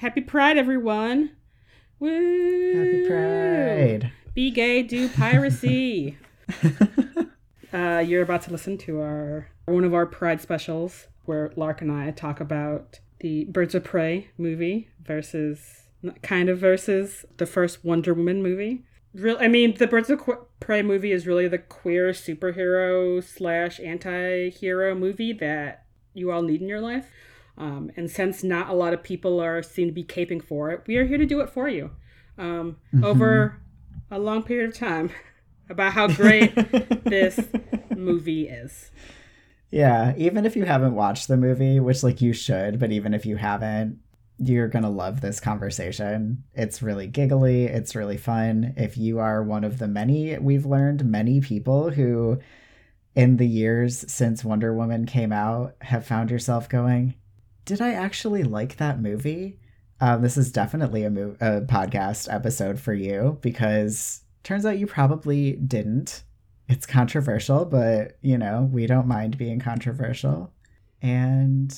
Happy Pride, everyone! Woo! Happy Pride. Be gay, do piracy. uh, you're about to listen to our one of our Pride specials where Lark and I talk about the Birds of Prey movie versus kind of versus the first Wonder Woman movie. Real, I mean, the Birds of Prey movie is really the queer superhero slash anti-hero movie that you all need in your life. Um, and since not a lot of people are seem to be caping for it, we are here to do it for you um, Mm-hmm. over a long period of time about how great this movie is. Yeah, even if you haven't watched the movie, which like you should, but even if you haven't, you're going to love this conversation. It's really giggly, it's really fun. If you are one of the many we've learned many people who in the years since Wonder Woman came out have found yourself going, "Did I actually like that movie?" Um, this is definitely a, mo- a podcast episode for you because turns out you probably didn't it's controversial, but you know, we don't mind being controversial. And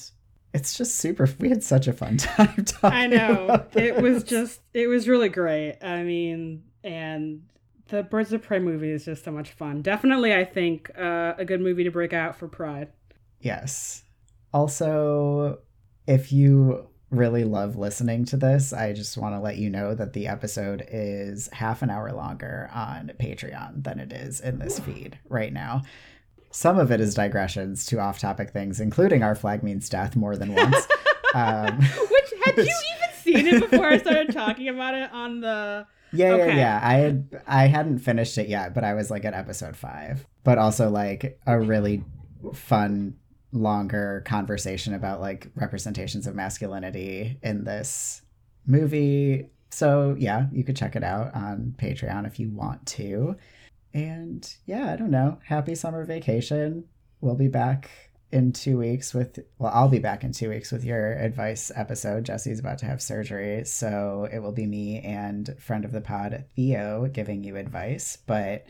it's just super we had such a fun time talking. I know. It was just it was really great. I mean, and the Birds of Prey movie is just so much fun. Definitely I think uh, a good movie to break out for Pride. Yes. Also, if you really love listening to this, I just want to let you know that the episode is half an hour longer on Patreon than it is in this feed right now. Some of it is digressions to off topic things, including our flag means death more than once. um, Which had you even seen it before I started talking about it on the Yeah, Okay. yeah, yeah. I had I hadn't finished it yet, but I was like at episode five. But also like a really fun, longer conversation about like representations of masculinity in this movie. So yeah, you could check it out on Patreon if you want to. And yeah, I don't know. Happy summer vacation. We'll be back in two weeks with well i'll be back in two weeks with your advice episode jesse's about to have surgery so it will be me and friend of the pod theo giving you advice but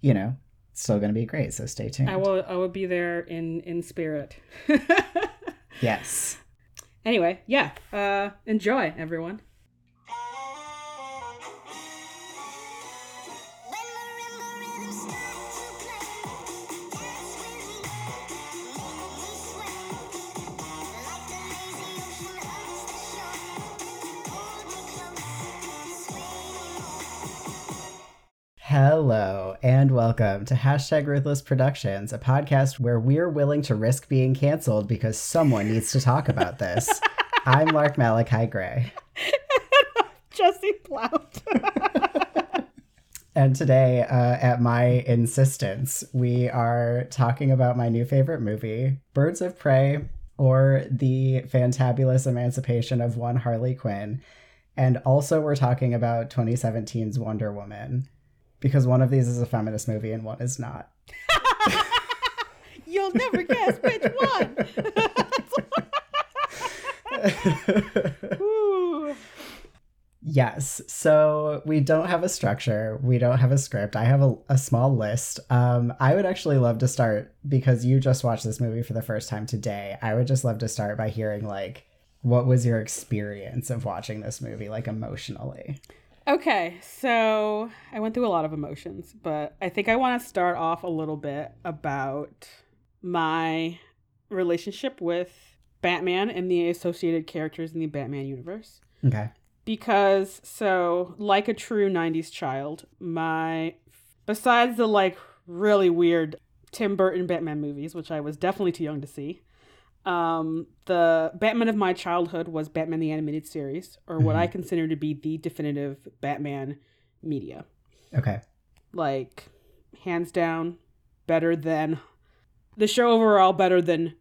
you know still going to be great so stay tuned I will I will be there in in spirit. yes anyway, yeah. Uh enjoy everyone. Hello and welcome to hashtag ruthless productions a podcast where we're willing to risk being canceled because someone needs to talk about this i'm lark malachi gray Jesse Plout. And today, uh, at my insistence, we are talking about my new favorite movie, Birds of Prey, or The Fantabulous Emancipation of One Harley Quinn. And also, we're talking about 2017's Wonder Woman, because one of these is a feminist movie and one is not. You'll never guess which one. Yes. So we don't have a structure. We don't have a script. I have a, a small list. Um, I would actually love to start because you just watched this movie for the first time today. I would just love to start by hearing like what was your experience of watching this movie like emotionally? Okay, so I went through a lot of emotions, but I think I want to start off a little bit about my relationship with Batman and the associated characters in the Batman universe. Okay. Because, so, like a true 90s child, my, besides the like really weird Tim Burton Batman movies, which I was definitely too young to see, um, the Batman of my childhood was Batman the Animated Series, or what I consider to be the definitive Batman media. Okay. Like, hands down, better than the show overall, better than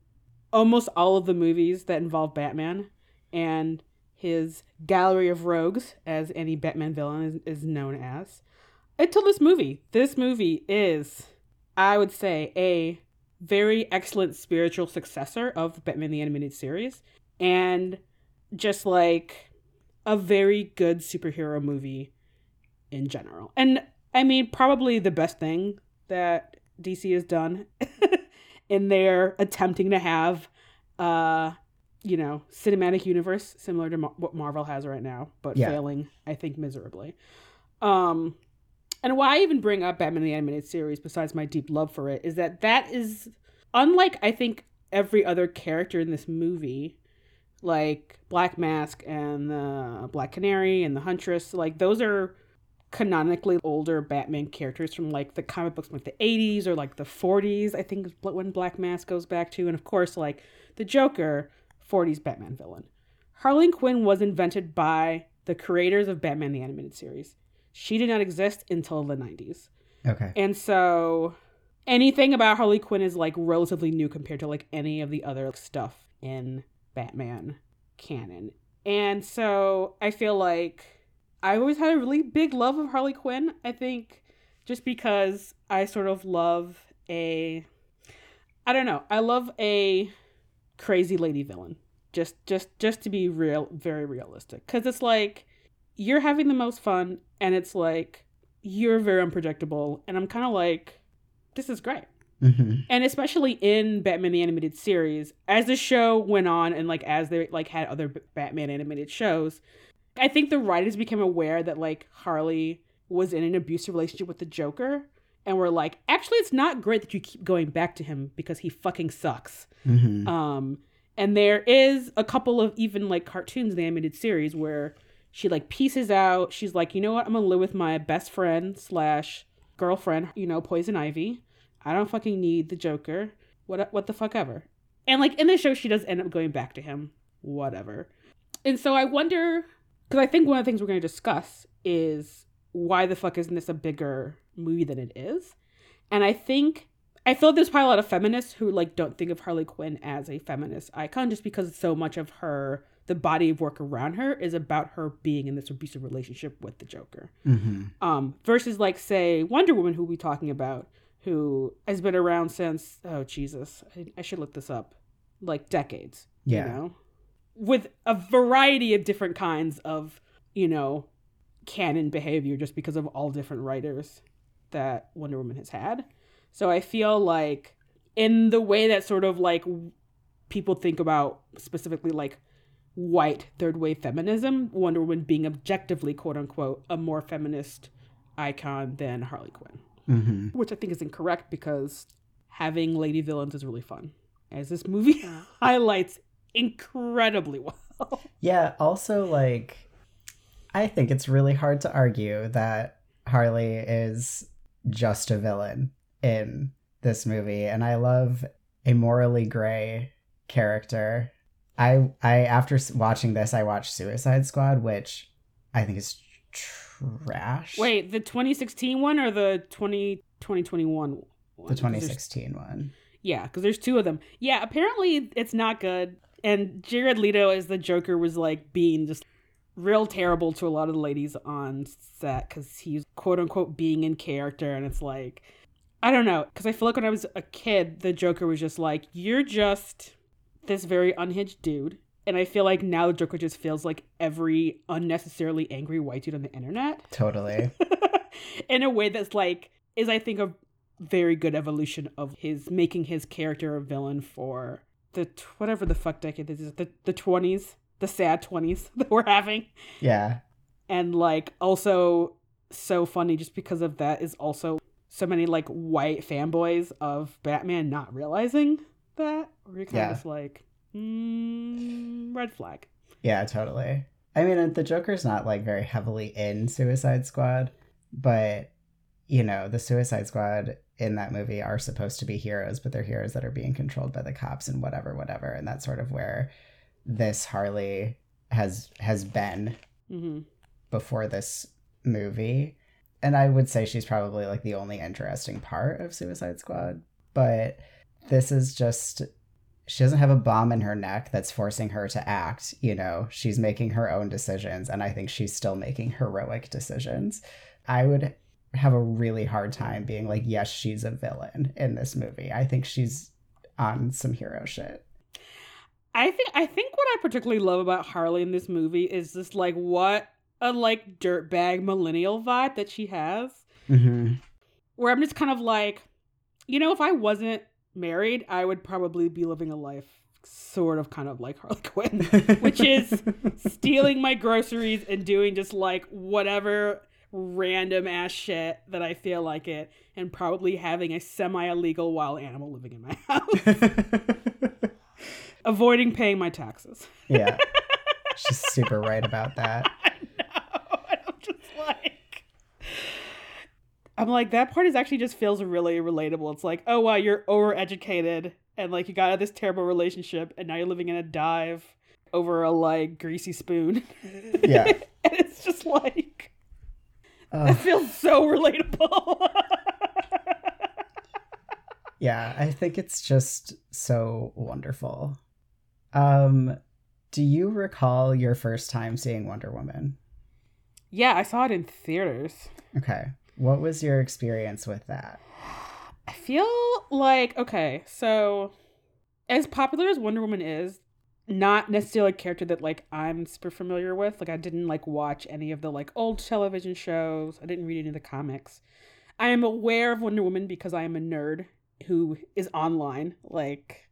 almost all of the movies that involve Batman and his gallery of rogues, as any Batman villain is, is known as. Until this movie. This movie is, I would say, a very excellent spiritual successor of Batman the Animated Series. And just like a very good superhero movie in general. And I mean, probably the best thing that DC has done in their attempting to have uh, you know, cinematic universe similar to Mar- what Marvel has right now, but Yeah. failing, I think, miserably. Um, and why I even bring up Batman the Animated Series, besides my deep love for it, is that that is unlike I think every other character in this movie, like Black Mask and the Black Canary and the Huntress. Like those are canonically older Batman characters from like the comic books from like the 80s or like the 40s. I think when Black Mask goes back to, and of course like the Joker, 40s Batman villain. Harley Quinn was invented by the creators of Batman the Animated Series. She did not exist until the 90s. Okay. And so anything about Harley Quinn is like relatively new compared to like any of the other stuff in Batman canon. And so I feel like I always had a really big love of Harley Quinn. I think just because I sort of love a I don't know. I love a crazy lady villain. Just just just to be real very realistic cuz it's like you're having the most fun and it's like you're very unpredictable and I'm kind of like this is great. hmm And especially in Batman the Animated Series, as the show went on and like as they like had other Batman animated shows, I think the writers became aware that like Harley was in an abusive relationship with the Joker and were like, actually it's not great that you keep going back to him because he fucking sucks. hmm Um and there is a couple of even like cartoons in the animated series where she like pieces out. She's like, you know what? I'm gonna live with my best friend slash girlfriend, you know, Poison Ivy. I don't fucking need the Joker. What what the fuck ever. And like in the show, she does end up going back to him. Whatever. And so I wonder because I think one of the things we're to discuss is why the fuck isn't this a bigger movie than it is? And I think I feel like there's probably a lot of feminists who like don't think of Harley Quinn as a feminist icon just because so much of her the body of work around her is about her being in this abusive relationship with the Joker. hmm Um, versus like say Wonder Woman, who we're talking about, who has been around since oh Jesus, I, I should look this up, like decades. Yeah. You know, with a variety of different kinds of you know canon behavior, just because of all different writers that Wonder Woman has had. So I feel like in the way that sort of like people think about specifically like white third wave feminism, Wonder Woman being objectively quote unquote a more feminist icon than Harley Quinn, hmm which I think is incorrect because having lady villains is really fun, as this movie highlights incredibly well. Yeah, also like I think it's really hard to argue that Harley is just a villain in this movie and I love a morally gray character. I I after watching this I watched Suicide Squad which I think is trash. Wait, the 2016 one or the 20, 2021 one? the 'Cause there's- 2016 one. Yeah, because there's two of them. Yeah, apparently it's not good. And Jared Leto as the Joker was like being just real terrible to a lot of the ladies on set because he's quote unquote being in character. And it's like, I don't know. Because I feel like when I was a kid, the Joker was just like, you're just this very unhinged dude. And I feel like now the Joker just feels like every unnecessarily angry white dude on the internet Totally. in a way that's like is I think a very good evolution of his making his character a villain for the t- whatever the fuck decade this is the the twenties the sad twenties that we're having yeah. and like also so funny just because of that is also so many like white fanboys of Batman not realizing that or you're kind Yeah. of like mm, red flag Yeah, totally. I mean, the Joker's not like very heavily in Suicide Squad, but you know, the Suicide Squad in that movie are supposed to be heroes, but they're heroes that are being controlled by the cops and whatever, whatever. And that's sort of where this Harley has has been hmm before this movie. And I would say she's probably like the only interesting part of Suicide Squad. But this is just she doesn't have a bomb in her neck that's forcing her to act, you know. She's making her own decisions and I think she's still making heroic decisions. I would have a really hard time being like, yes, she's a villain in this movie. I think she's on some hero shit. I think I think what I particularly love about Harley in this movie is just like what a like dirtbag millennial vibe that she has. Mm-hmm. Where I'm just kind of like, you know, if I wasn't married, I would probably be living a life sort of kind of like Harley Quinn, which is stealing my groceries and doing just like whatever random ass shit that I feel like it, and probably having a semi illegal wild animal living in my house. Avoiding paying my taxes. yeah. She's super right about that. I know. And I'm just like, I'm like, that part is actually just feels really relatable. It's like, oh, wow, you're overeducated and like you got out of this terrible relationship and now you're living in a dive over a like greasy spoon. Yeah. and it's just like, Ugh. it feels so relatable. Yeah, I think it's just so wonderful. Um, do you recall your first time seeing Wonder Woman? yeah, I saw it in theaters. Okay. What was your experience with that? I feel like okay, so as popular as Wonder Woman is, not necessarily a character that like I'm super familiar with. Like I didn't like watch any of the like old television shows. I didn't read any of the comics. I am aware of Wonder Woman because I am a nerd who is online. Like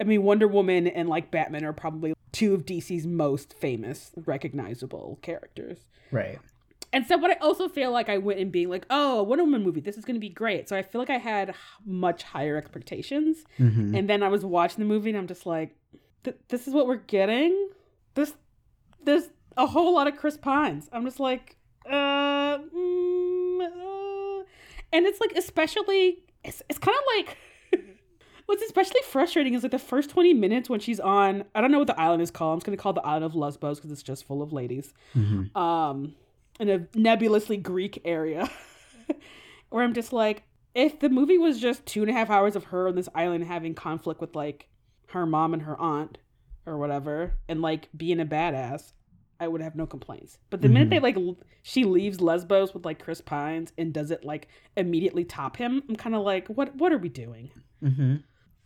I mean Wonder Woman and like Batman are probably two of DC's most famous recognizable characters. Right. And so, but I also feel like I went in being like, oh, a Wonder Woman movie, this is going to be great. So I feel like I had much higher expectations. Mm-hmm. And then I was watching the movie and I'm just like, this is what we're getting? This, there's a whole lot of Chris Pines. I'm just like, uh, mm, uh. and it's like, especially, it's, it's kind of like, what's especially frustrating is like the first 20 minutes when she's on, I don't know what the island is called. I'm just going to call it the island of Lesbos because it's just full of ladies Mm-hmm. um in a nebulously Greek area. where I'm just like, if the movie was just two and a half hours of her on this island having conflict with like her mom and her aunt or whatever, and like being a badass, I would have no complaints. But the minute Mhm. they like l- she leaves Lesbos with like Chris Pines and does it like immediately top him, I'm kind of like, what what are we doing? Mm-hmm.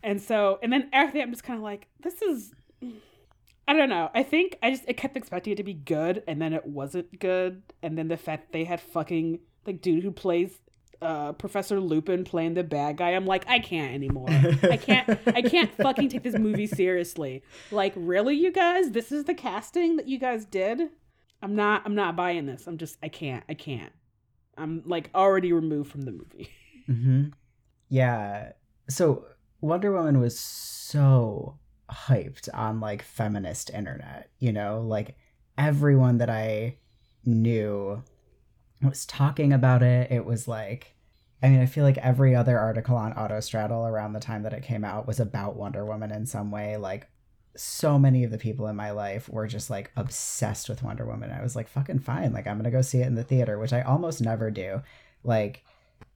And so, and then after that, I'm just kind of like, this is, I don't know. I think I just I kept expecting it to be good, and then it wasn't good. And then the fact they had fucking like dude who plays uh Professor Lupin playing the bad guy, I'm like, I can't anymore. I can't. I can't fucking take this movie seriously. Like, really, you guys? This is the casting that you guys did. I'm not. I'm not buying this. I'm just. I can't. I can't. I'm like already removed from the movie. Mm-hmm. Yeah. So Wonder Woman was so hyped on like feminist internet, you know, like everyone that I knew was talking about it. It was like I mean, I feel like every other article on Autostraddle around the time that it came out was about Wonder Woman in some way. Like so many of the people in my life were just like obsessed with Wonder Woman. I was like, fucking fine. Like I'm gonna go see it in the theater, which I almost never do. Like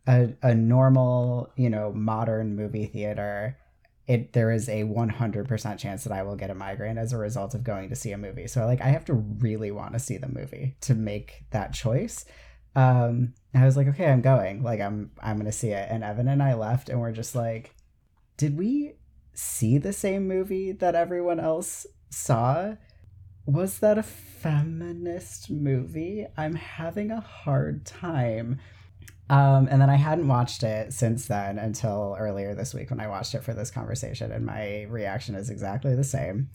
a, a normal, you know, modern movie theater, it there is a 100% chance that I will get a migraine as a result of going to see a movie. So like I have to really want to see the movie to make that choice. Um I was like, okay, I'm going. Like I'm I'm going to see it. And Evan and I left and we're just like, did we see the same movie that everyone else saw? Was that a feminist movie? I'm having a hard time. Um, and then I hadn't watched it since then until earlier this week when I watched it for this conversation, and my reaction is exactly the same.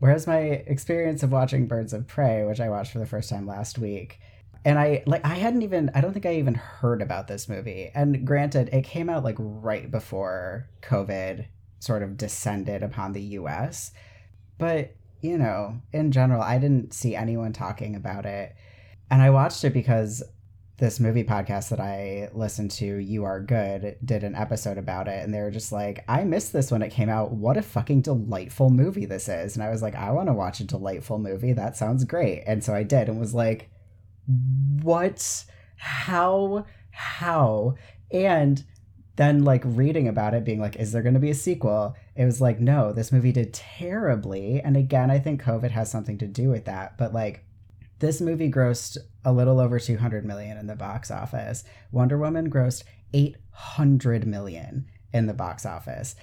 Whereas my experience of watching Birds of Prey, which I watched for the first time last week, and I like I hadn't even I don't think I even heard about this movie. And granted, it came out like right before COVID sort of descended upon the US. But, you know, in general, I didn't see anyone talking about it. And I watched it because this movie podcast that I listened to, You Are Good, did an episode about it. And they were just like, I missed this when it came out. What a fucking delightful movie this is. And I was like, I want to watch a delightful movie. That sounds great. And so I did and was like, what? How? How? And then like reading about it being like is there going to be a sequel it was like no this movie did terribly and again i think covid has something to do with that but like this movie grossed a little over 200 million in the box office wonder woman grossed 800 million in the box office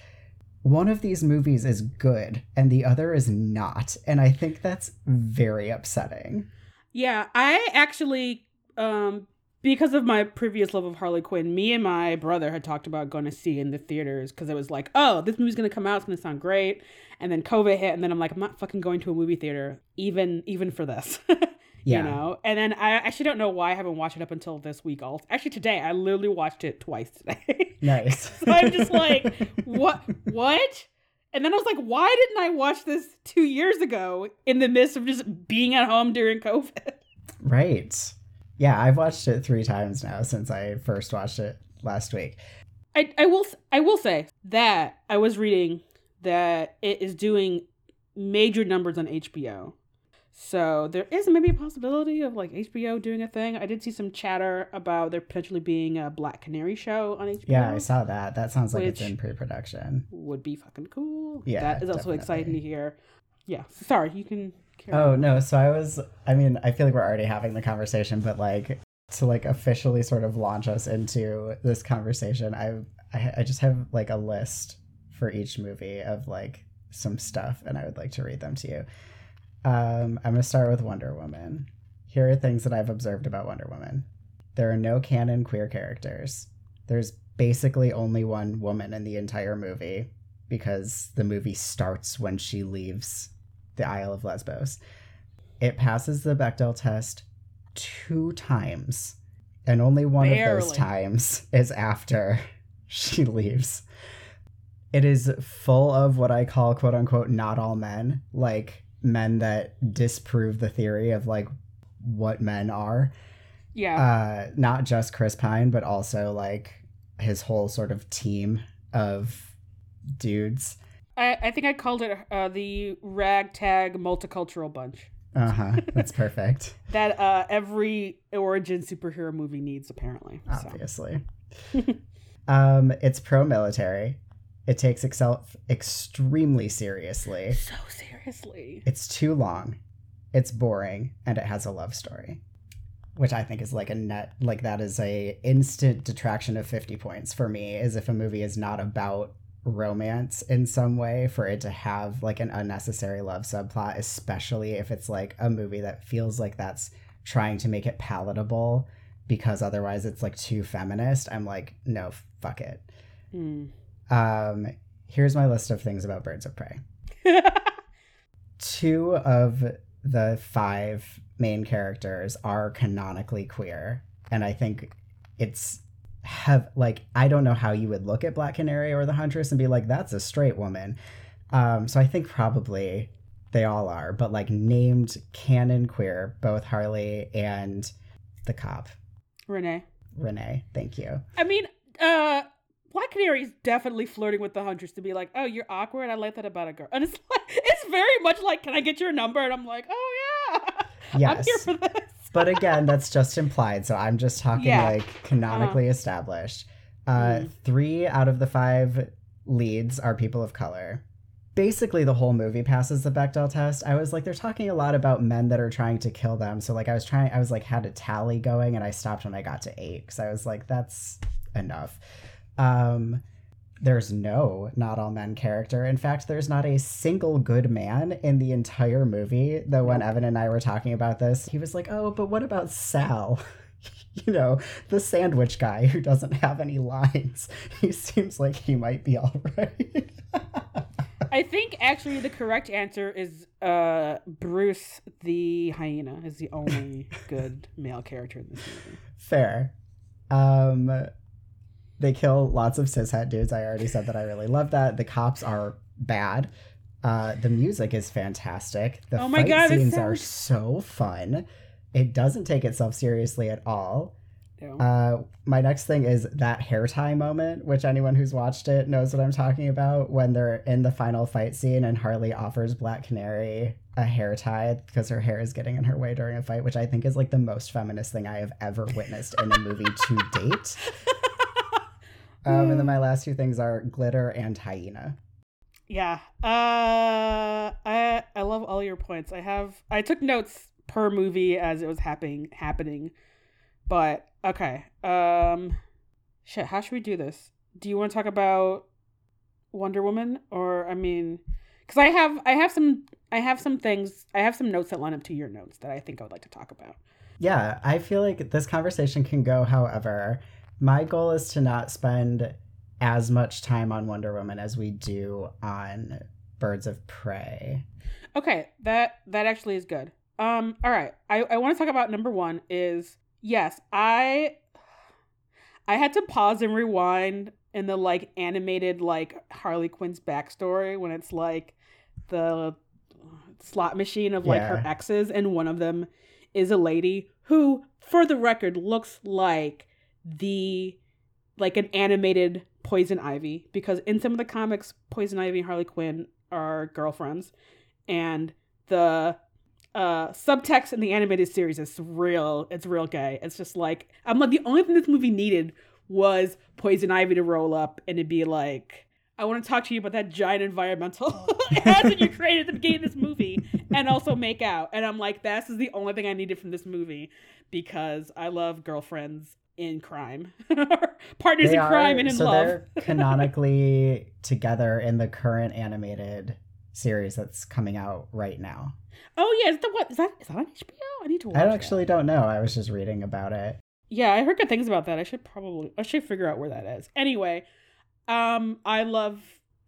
one of these movies is good and the other is not and i think that's very upsetting Yeah, I actually um because of my previous love of Harley Quinn, me and my brother had talked about going to see in the theaters because it was like, oh, this movie's gonna come out, it's gonna sound great. And then COVID hit, and then I'm like, I'm not fucking going to a movie theater, even even for this. Yeah. You know? And then I actually don't know why I haven't watched it up until this week. Also, actually today, I literally watched it twice today. Nice. so I'm just like, what what? And then I was like, why didn't I watch this two years ago in the midst of just being at home during COVID? right. Yeah, I've watched it three times now since I first watched it last week. I, I will I will say that I was reading that it is doing major numbers on HBO. So there is maybe a possibility of like HBO doing a thing. I did see some chatter about there potentially being a Black Canary show on HBO. Yeah, I saw that. That sounds like it's in pre-production. Would be fucking cool. Yeah, that is also exciting to hear. Yeah, sorry, you can. Carry Oh on. no, so I was I mean, I feel like we're already having the conversation, but like to like officially sort of launch us into this conversation, I I, I just have like a list for each movie of like some stuff and I would like to read them to you. Um I'm going to start with Wonder Woman. Here are things that I've observed about Wonder Woman. There are no canon queer characters. There's basically only one woman in the entire movie because the movie starts when she leaves the Isle of Lesbos. It passes the Bechdel test two times, and only one of those times is after she leaves. It is full of what I call quote unquote not all men, like men that disprove the theory of like what men are. Yeah, Uh, not just Chris Pine, but also like his whole sort of team of dudes. I, I think I called it uh, the ragtag multicultural bunch Uh huh. That's perfect. that uh, every origin superhero movie needs, apparently. So. obviously. um, it's pro-military. It takes itself extremely seriously. So seriously. It's too long. It's boring, and it has a love story, which I think is like a net like that is a instant detraction of fifty points for me. Is if a movie is not about romance in some way for it to have like an unnecessary love subplot especially if it's like a movie that feels like that's trying to make it palatable because otherwise it's like too feminist i'm like no fuck it Hmm. um here's my list of things about birds of prey two of the five main characters are canonically queer and i think it's have like i don't know how you would look at black canary or the huntress and be like that's a straight woman um so i think probably they all are but like named canon queer both harley and the cop Renee. renee thank you I mean, uh, Black Canary is definitely flirting with the Huntress to be like, "Oh, you're awkward. I like that about a girl." And it's like, it's very much like, "Can I get your number?" And I'm like, "Oh yeah, I'm here for this." but again that's just implied so i'm just talking Yeah. like canonically established uh Mm. three out of the five leads are people of color basically the whole movie passes the bechdel test i was like they're talking a lot about men that are trying to kill them so like i was trying i was like had a tally going and i stopped when i got to eight because i was like that's enough um there's no not all men character. In fact, there's not a single good man in the entire movie. Though when Evan and I were talking about this, he was like, "Oh, but what about Sal?" you know, the sandwich guy who doesn't have any lines. He seems like he might be all right. I think actually the correct answer is uh Bruce the hyena is the only good male character in this movie. Fair. Um they kill lots of cishet dudes. I already said that I really love that. The cops are bad. Uh the music is fantastic. The Oh my fight God, scenes are so fun. It doesn't take itself seriously at all. Uh, my next thing is that hair tie moment, which anyone who's watched it knows what I'm talking about. When they're in the final fight scene and Harley offers Black Canary a hair tie because her hair is getting in her way during a fight, which I think is like the most feminist thing I have ever witnessed in a movie to date. Um, and then my last two things are glitter and hyena. Yeah. Uh I I love all your points. I have I took notes per movie as it was happening happening. But okay. Um shit, how should we do this? Do you want to talk about Wonder Woman or I mean because I have I have some I have some things I have some notes that line up to your notes that I think I would like to talk about. Yeah, I feel like this conversation can go however. My goal is to not spend as much time on Wonder Woman as we do on Birds of Prey. Okay, that that actually is good. Um, all right. I, I want to talk about number one is yes, I I had to pause and rewind in the like animated like Harley Quinn's backstory when it's like the slot machine of like her exes and one of them is a lady who for the record looks like the like an animated poison ivy because in some of the comics poison ivy and harley quinn are girlfriends and the uh subtext in the animated series is real it's real gay. It's just like i'm like the only thing this movie needed was poison ivy to roll up and it'd be like i want to talk to you about that giant environmental ad that you created at the beginning of this movie and also make out. And i'm like this is the only thing i needed from this movie because i love girlfriends in crime partners They in crime are- and in so love they're canonically together in the current animated series that's coming out right now. oh yeah is that what is that is that on hbo i need to watch I that. actually don't know. I was just reading about it. Yeah, I heard good things about that. I should probably I should figure out where that is. Anyway, um I love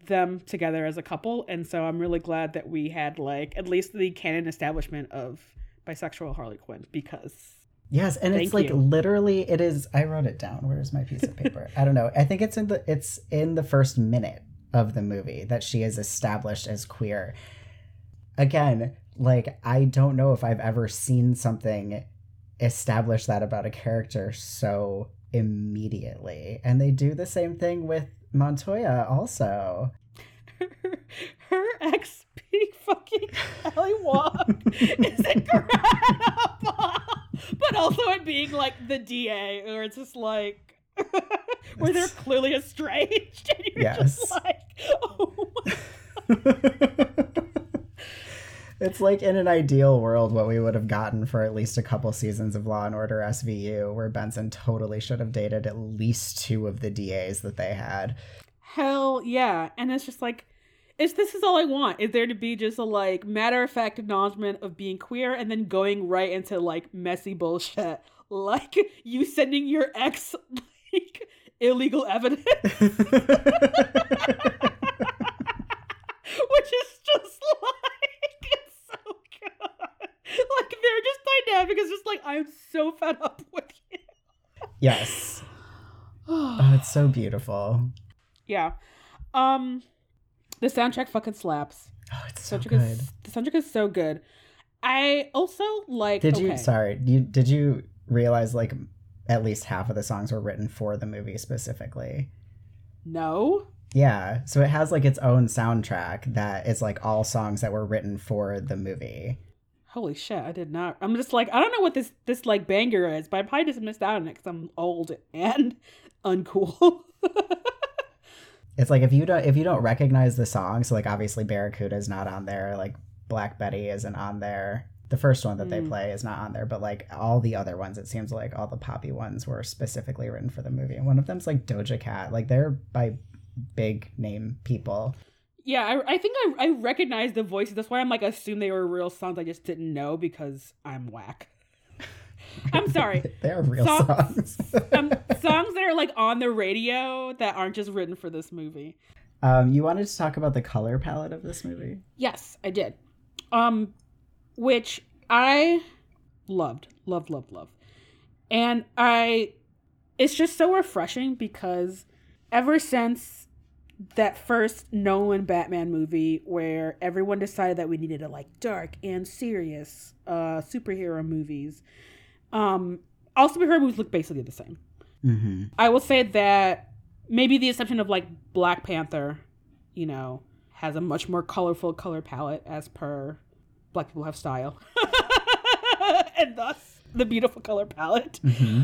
them together as a couple and so I'm really glad that we had like at least the canon establishment of bisexual Harley Quinn because Yes, and Thank it's like you. literally it is I wrote it down. Where's my piece of paper? I don't know. I think it's in the it's in the first minute of the movie that she is established as queer. Again, like I don't know if I've ever seen something establish that about a character so immediately. And they do the same thing with Montoya also. her ex being fucking Ali Wong is incredible. but also it being like the DA, where it's just like where they're clearly estranged, and you're just like, oh my it's like in an ideal world what we would have gotten for at least a couple seasons of Law and Order SVU, where Benson totally should have dated at least two of the DAs that they had. Hell yeah. And it's just like it's this is all I want. Is there to be just a like matter of fact acknowledgement of being queer and then going right into like messy bullshit. Like you sending your ex like illegal evidence. Which is just like it's so good. Like they're just dynamic. It's just like I'm so fed up with you. yes. Oh, it's so beautiful. yeah. Um the soundtrack fucking slaps. Oh, it's so good. is the soundtrack is so good. I also like. Did okay. you sorry, you did you realize like at least half of the songs were written for the movie specifically? No. Yeah, so it has like its own soundtrack that is like all songs that were written for the movie. Holy shit! I did not. I'm just like I don't know what this this like banger is, but I probably just missed out on it because I'm old and uncool. It's like if you don't if you don't recognize the song, so like obviously Barracuda is not on there, like Black Betty isn't on there. The first one that they Mm. play is not on there, but like all the other ones, it seems like all the poppy ones were specifically written for the movie. And one of them's like Doja Cat, like they're by big name people. yeah, I, I think I I recognize the voices. That's why I'm like assume they were real songs. I just didn't know because I'm whack. I'm sorry. They're real Songs- songs. um, songs that are like on the radio that aren't just written for this movie. um, you wanted to talk about the color palette of this movie? Yes, I did. Um, which I loved, loved, loved, loved. And I, it's just so refreshing because ever since that first Nolan Batman movie where everyone decided that we needed to like dark and serious uh superhero movies, um, all superhero movies look basically the same. Mm-hmm. I will say that maybe the exception of like Black Panther, you know, has a much more colorful color palette as per black people have style. and thus the beautiful color palette. Mm-hmm.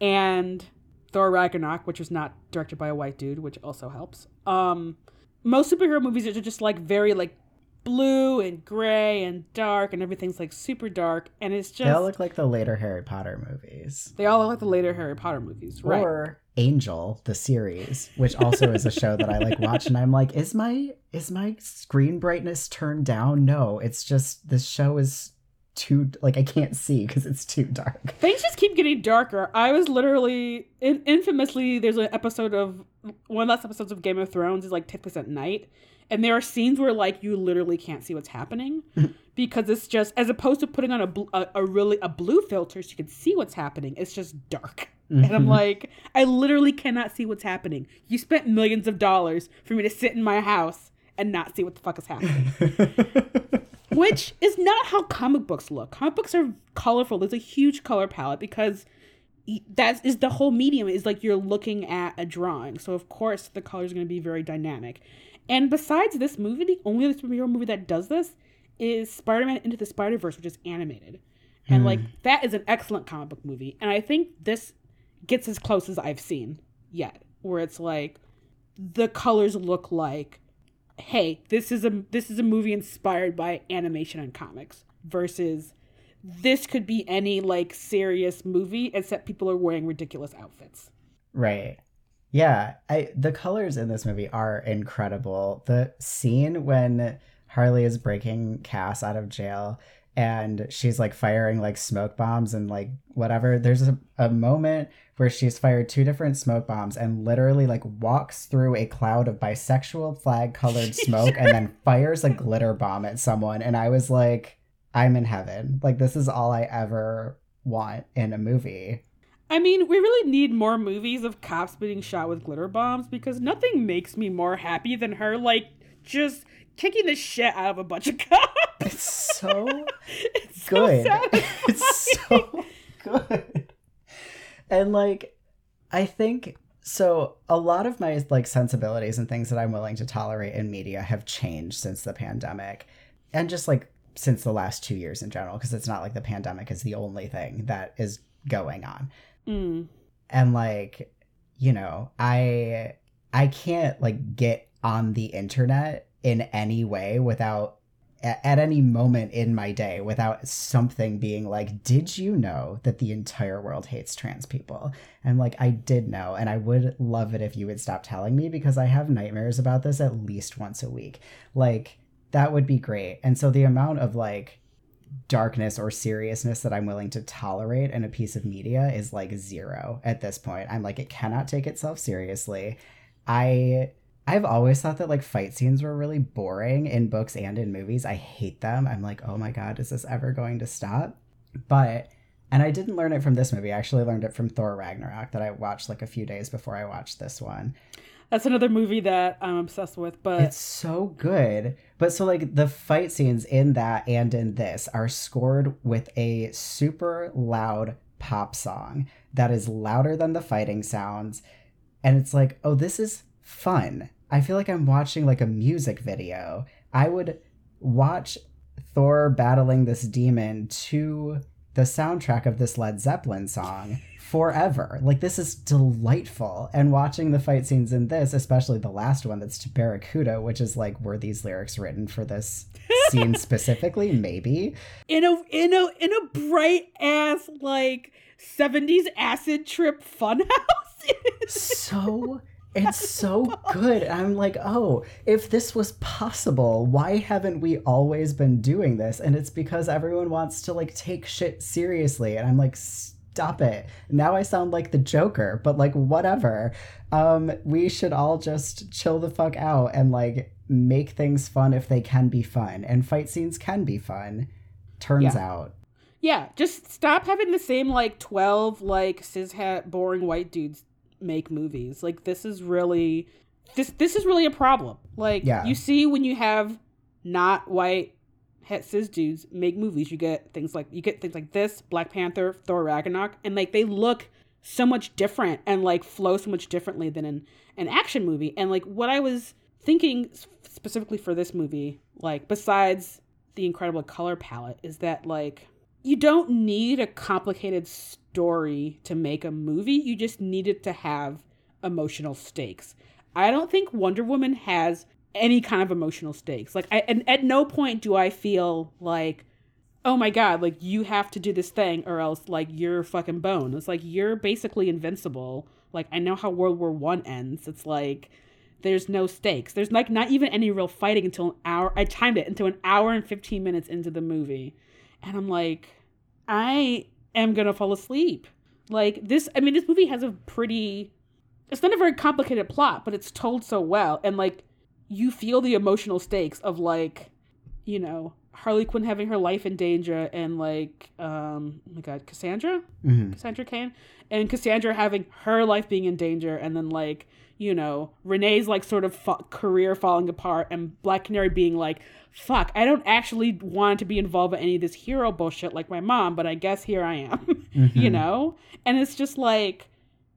And Thor Ragnarok, which was not directed by a white dude, which also helps. Um most superhero movies are just like very like blue and gray and dark and everything's like super dark and it's just They all look like the later Harry Potter movies. they all look like the later Harry Potter movies, right? Or Angel, the series, which also is a show that I like watch and I'm like, is my is my screen brightness turned down? No, it's just this show is too like I can't see because it's too dark. Things just keep getting darker. I was literally in, infamously there's an episode of one of the last episodes of Game of Thrones is like takes place at night, and there are scenes where like you literally can't see what's happening because it's just as opposed to putting on a, bl- a a really a blue filter so you can see what's happening. It's just dark, and I'm mm-hmm. like, I literally cannot see what's happening. You spent millions of dollars for me to sit in my house and not see what the fuck is happening which is not how comic books look. Comic books are colorful. There's a huge color palette because that is the whole medium is like you're looking at a drawing. So of course the color is going to be very dynamic. And besides this movie, the only other superhero movie that does this is Spider-Man Into the Spider-Verse, which is animated. And like hmm. that is an excellent comic book movie. And I think this gets as close as I've seen yet, where it's like the colors look like hey, this is a this is a movie inspired by animation and comics versus this could be any like serious movie except people are wearing ridiculous outfits. Right. Yeah, I the colors in this movie are incredible. The scene when Harley is breaking Cass out of jail and she's like firing like smoke bombs and like whatever. There's a, a moment where she's fired two different smoke bombs and literally like walks through a cloud of bisexual flag colored smoke and then fires a glitter bomb at someone. And I was like, I'm in heaven. Like, this is all I ever want in a movie. I mean, we really need more movies of cops being shot with glitter bombs because nothing makes me more happy than her like just kicking the shit out of a bunch of cops. It's so it's good. satisfying. it's so good. And like I think so a lot of my like sensibilities and things that I'm willing to tolerate in media have changed since the pandemic. And just like since the last 2 years in general because it's not like the pandemic is the only thing that is going on. Mm. And like you know, I I can't like get on the internet in any way without at any moment in my day without something being like, Did you know that the entire world hates trans people? I'm like, I did know, and I would love it if you would stop telling me because I have nightmares about this at least once a week. Like, that would be great. And so the amount of like darkness or seriousness that I'm willing to tolerate in a piece of media is like zero at this point. I'm like, it cannot take itself seriously. I I've always thought that like fight scenes were really boring in books and in movies. I hate them. I'm like, oh my god, is this ever going to stop? But and I didn't learn it from this movie. I actually learned it from Thor Ragnarok that I watched like a few days before I watched this one. That's another movie that I'm obsessed with, but It's so good. But so like the fight scenes in that and in this are scored with a super loud pop song that is louder than the fighting sounds. And it's like, oh, this is fun. I feel like I'm watching like a music video. I would watch Thor battling this demon to the soundtrack of this Led Zeppelin song forever. Like this is delightful. And watching the fight scenes in this, especially the last one that's to Barracuda, which is like were these lyrics written for this scene specifically? Maybe. in a in a in a bright ass like 70s acid trip funhouse. So it's so good. I'm like, oh, if this was possible, why haven't we always been doing this? And it's because everyone wants to like take shit seriously. And I'm like, stop it. Now I sound like the Joker, but like whatever. Um, we should all just chill the fuck out and like make things fun if they can be fun. And fight scenes can be fun. Turns Yeah. out. yeah, just stop having the same like 12 like cishet boring white dudes make movies. Like this is really this this is really a problem. Like Yeah. you see when you have not white het cis dudes make movies, you get things like you get things like this, Black Panther, Thor Ragnarok, and like they look so much different and like flow so much differently than an an action movie. And like what I was thinking specifically for this movie, like besides the incredible color palette, is that like you don't need a complicated story to make a movie. You just need it to have emotional stakes. I don't think Wonder Woman has any kind of emotional stakes. Like, I, and at no point do I feel like, oh my god, like you have to do this thing or else like you're fucking bone. It's like you're basically invincible. Like I know how World War One ends. It's like there's no stakes. There's like not even any real fighting until an hour. I timed it until an hour and fifteen minutes into the movie, and I'm like, I am gonna fall asleep. Like this. I mean, this movie has a pretty. It's not a very complicated plot, but it's told so well, and like you feel the emotional stakes of like, you know, Harley Quinn having her life in danger and like um oh my god, Cassandra? Mhm. Cassandra Cain? And Cassandra having her life being in danger and then like, you know, Renee's like sort of fa- career falling apart and Black Canary being like, fuck, I don't actually want to be involved in any of this hero bullshit like my mom, but I guess here I am. you know? And it's just like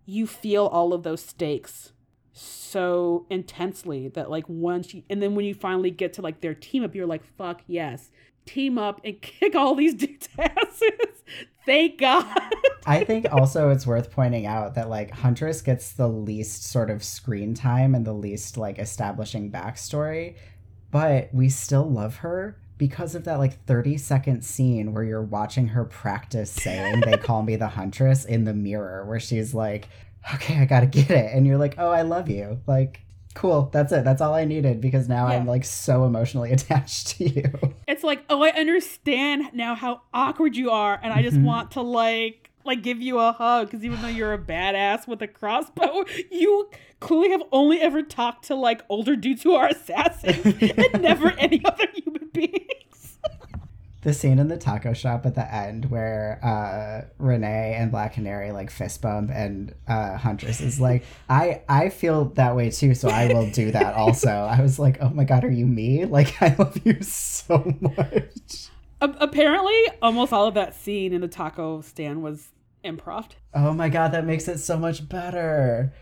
you feel all of those stakes so intensely that like once you and then when you finally get to like their team up you're like fuck yes. Team up and kick all these dudes thank god. I think also it's worth pointing out that like Huntress gets the least sort of screen time and the least like establishing backstory, but we still love her because of that like 30 second scene where you're watching her practice saying they call me the Huntress in the mirror where she's like, okay, I gotta get it. And you're like, oh, I love you. Like, cool. That's it. That's all I needed because now I'm like so emotionally attached to you. it's like oh i understand now how awkward you are and i just Mhm. want to like like give you a hug because even though you're a badass with a crossbow you clearly have only ever talked to like older dudes who are assassins and never any other human beings the scene in the taco shop at the end where uh, Renee and Black Canary like fist bump and uh, Huntress is like, I I feel that way too, so I will do that also. I was like, oh my god, are you me? Like I love you so much. A- apparently almost all of that scene in the taco stand was improv Oh my god, that makes it so much better.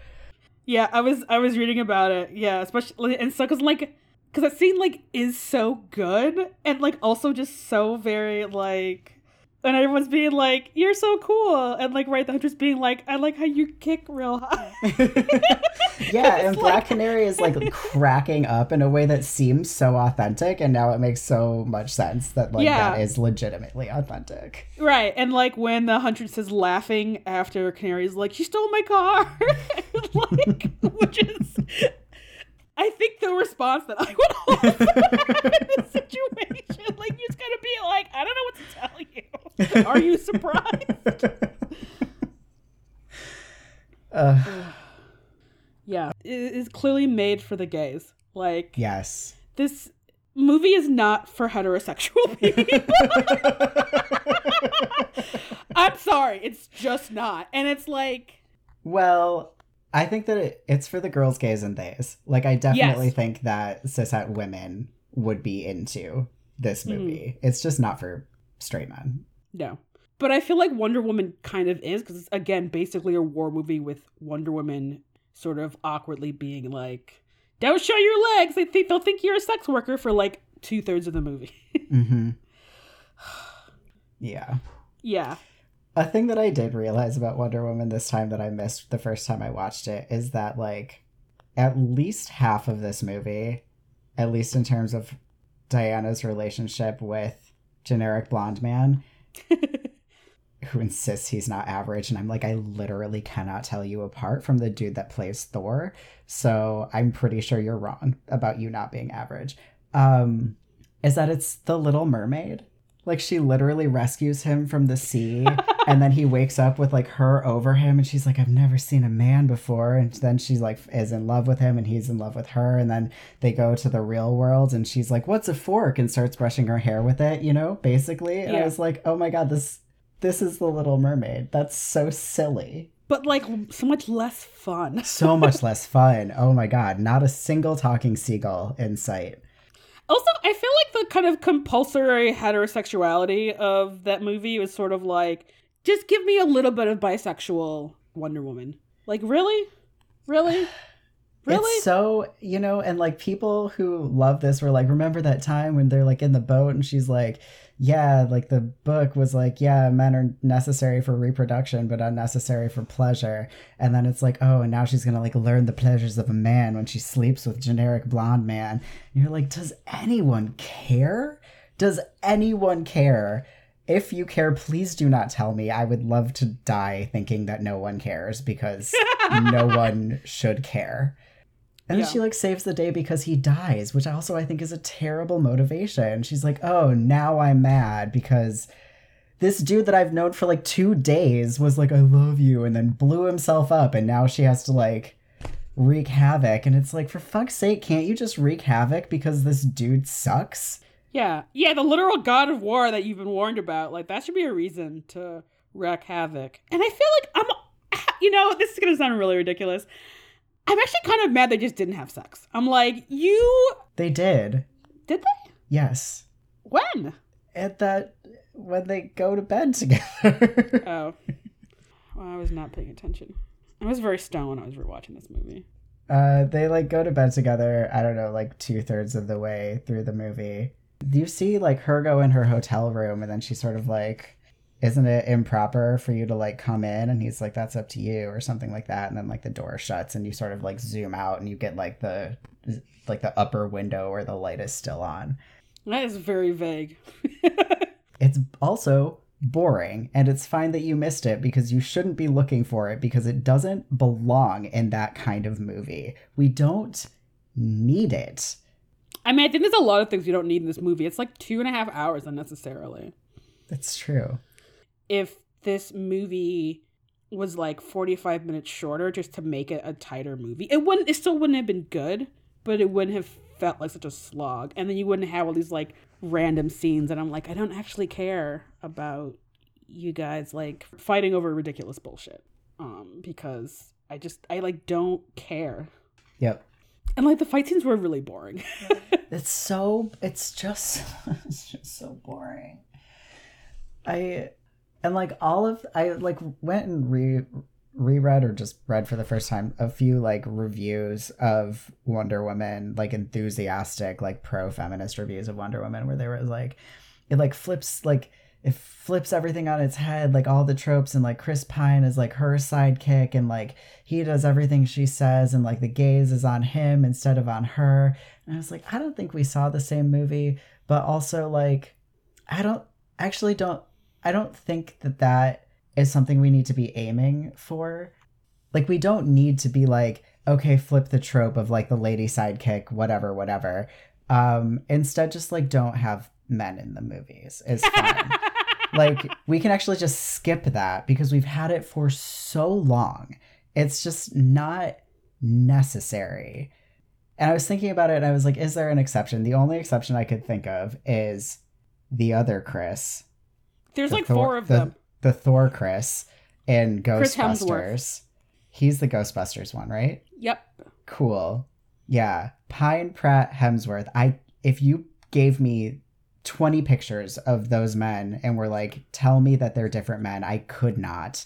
Yeah, I was I was reading about it. Yeah, especially and so because like because that scene like is so good and like also just so very like and everyone's being like you're so cool and like right the huntress being like I like how you kick real high. yeah, and Black Canary is like cracking up in a way that seems so authentic, and now it makes so much sense that like Yeah. that is legitimately authentic. right, and like when the huntress is laughing after Canary's like she stole my car, like which is. I think the response that I would hope in this situation, like you just gotta be like, I don't know what to tell you. Are you surprised? Uh, Yeah, it is clearly made for the gays. Like yes. this movie is not for heterosexual people. I'm sorry, it's just not. And it's like Well, I think that it, it's for the girls, gays, and theys. Like, I definitely Yes. think that cishet women would be into this Mhm. movie. It's just not for straight men. no. But I feel like Wonder Woman kind of is because it's again basically a war movie with Wonder Woman sort of awkwardly being like, "Don't show your legs." They think they'll think you're a sex worker for like two thirds of the movie. Mm-hmm. yeah. yeah. A thing that I did realize about Wonder Woman this time that I missed the first time I watched it is that, like, at least half of this movie, at least in terms of Diana's relationship with generic blonde man, who insists he's not average and i'm like i literally cannot tell you apart from the dude that plays thor. So i'm pretty sure you're wrong about you not being average. Um is that it's the little mermaid like she literally rescues him from the sea and then he wakes up with like her over him and she's like i've never seen a man before. And then she's like is in love with him and he's in love with her and then they go to the real world and she's like what's a fork? and starts brushing her hair with it you know basically. And i was like oh my god this this is the little mermaid. That's so silly. But like so much less fun. so much less fun. Oh my god not a single talking seagull in sight Also, I feel like the kind of compulsory heterosexuality of that movie was sort of like, just give me a little bit of bisexual Wonder Woman. Like, really? Really? Really? It's so, you know, and like people who love this were like, remember that time when they're like in the boat and she's like, yeah, like the book was like, yeah, men are necessary for reproduction, but unnecessary for pleasure. And then it's like, oh, and now she's gonna like learn the pleasures of a man when she sleeps with generic blonde man. And you're like, does anyone care? Does anyone care? If you care, please do not tell me. I would love to die thinking that no one cares because no one should care. And then Yeah. she like saves the day because he dies, which also I think is a terrible motivation. She's like, "Oh, now I'm mad because this dude that I've known for like 2 days was like, "I love you," and then blew himself up and now she has to like wreak havoc and it's like for fuck's sake, can't you just wreak havoc because this dude sucks? Yeah. Yeah, the literal god of war that you've been warned about. Like, that should be a reason to wreak havoc. And I feel like I'm, you know, this is going to sound really ridiculous. I'm actually kind of mad they just didn't have sex. I'm like, you. They did. Did they? Yes. When? At that when they go to bed together. Oh. Well, I was not paying attention. I was very stoned when I was rewatching this movie. Uh, they like go to bed together. I don't know, like two thirds of the way through the movie. You see like her go in her hotel room, and then she's sort of like, "Isn't it improper for you to like come in?" And he's like, "That's up to you," or something like that. And then like the door shuts, and you sort of like zoom out, and you get like the like the upper window where the light is still on. That is very vague. It's also boring, and it's fine that you missed it because you shouldn't be looking for it because it doesn't belong in that kind of movie. We don't need it. I mean, I think there's a lot of things you don't need in this movie. It's like two and a half hours unnecessarily. That's true. If this movie was like 45 minutes shorter just to make it a tighter movie, it wouldn't, it still wouldn't have been good, but it wouldn't have felt like such a slog. And then you wouldn't have all these like random scenes. And I'm like, I don't actually care about you guys like fighting over ridiculous bullshit. Um, because I just, I like don't care. Yep. And like the fight scenes were really boring. It's so it's just it's just so boring. I and like all of I like went and re reread or just read for the first time a few like reviews of Wonder Woman, like enthusiastic, like pro feminist reviews of Wonder Woman where they were like it like flips like it flips everything on its head, like all the tropes, and like Chris Pine is like her sidekick, and like he does everything she says, and like the gaze is on him instead of on her. And I was like, I don't think we saw the same movie, but also like, I don't actually don't, I don't think that that is something we need to be aiming for. Like, we don't need to be like, okay, flip the trope of like the lady sidekick, whatever, whatever. Um, instead, just like don't have men in the movies is fine. Like we can actually just skip that because we've had it for so long. It's just not necessary. And i was thinking about it and i was like is there an exception? The only exception i could think of is the other chris There's the like Thor- four of the, them. the thor chris in Chris ghostbusters he's the ghostbusters one right Yep. Cool. Yeah. Pine Pratt Hemsworth. I if you gave me 20 pictures of those men and were like, tell me that they're different men, I could not.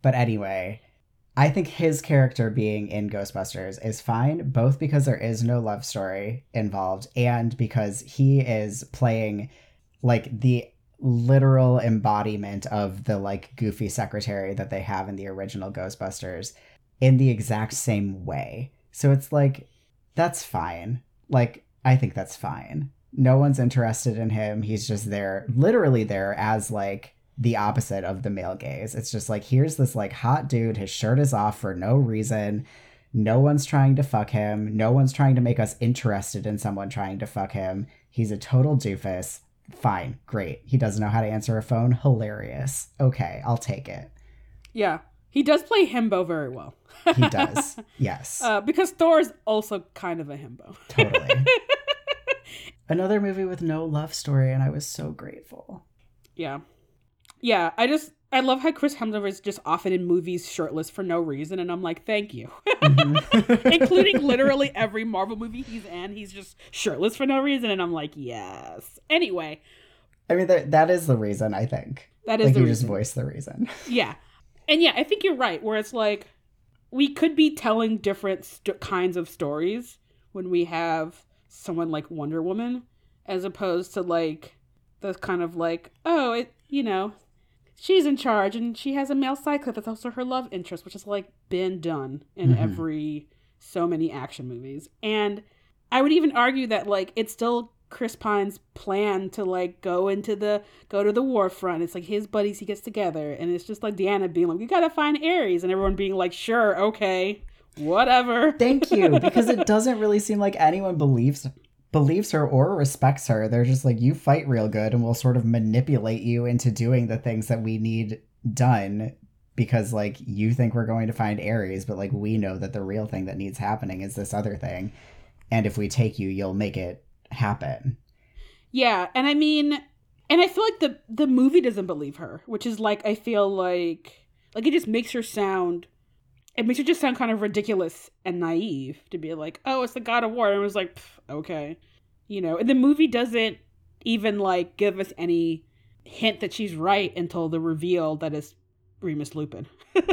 But anyway, I think his character being in Ghostbusters is fine, both because there is no love story involved and because he is playing like the literal embodiment of the like goofy secretary that they have in the original Ghostbusters in the exact same way. So it's like, that's fine. Like, I think that's fine. No one's interested in him. He's just there, literally there as like the opposite of the male gaze. It's just like, here's this like hot dude. His shirt is off for no reason. No one's trying to fuck him. No one's trying to make us interested in someone trying to fuck him. He's a total doofus. Fine, great. He doesn't know how to answer a phone. Hilarious. Okay, I'll take it. Yeah. He does play himbo very well. He does. Yes. Uh, because Thor is also kind of a himbo. Totally. Another movie with no love story, and I was so grateful. Yeah. Yeah, I just I love how Chris Hemsworth is just often in movies shirtless for no reason, and I'm like, thank you. Mm-hmm. Including literally every Marvel movie he's in, he's just shirtless for no reason, and I'm like, yes. Anyway, I mean, that, that is the reason, I think. that is Like, the you reason. just voiced the reason. Yeah. And yeah, I think you're right, where it's like, we could be telling different st- kinds of stories when we have someone like Wonder Woman as opposed to like the kind of like oh it you know she's in charge and she has a male cyclist that's also her love interest which has like been done in Mhm. every so many action movies. And i would even argue that like it's still chris pine's plan to like go into the go to the war front. It's like his buddies he gets together and it's just like Diana being like we gotta find ares and everyone being like sure okay whatever. Thank you, because it doesn't really seem like anyone believes believes her or respects her. They're just like you fight real good, and we'll sort of manipulate you into doing the things that we need done because like you think we're going to find Ares, but like we know that the real thing that needs happening is this other thing, and if we take you, you'll make it happen. Yeah, and I mean, and I feel like the the movie doesn't believe her, which is like I feel like like it just makes her sound it makes her just sound kind of ridiculous and naive to be like, "Oh, it's the god of war." And it was like, "Pff, "Okay." You know, and the movie doesn't even like give us any hint that she's right until the reveal that is Remus Lupin.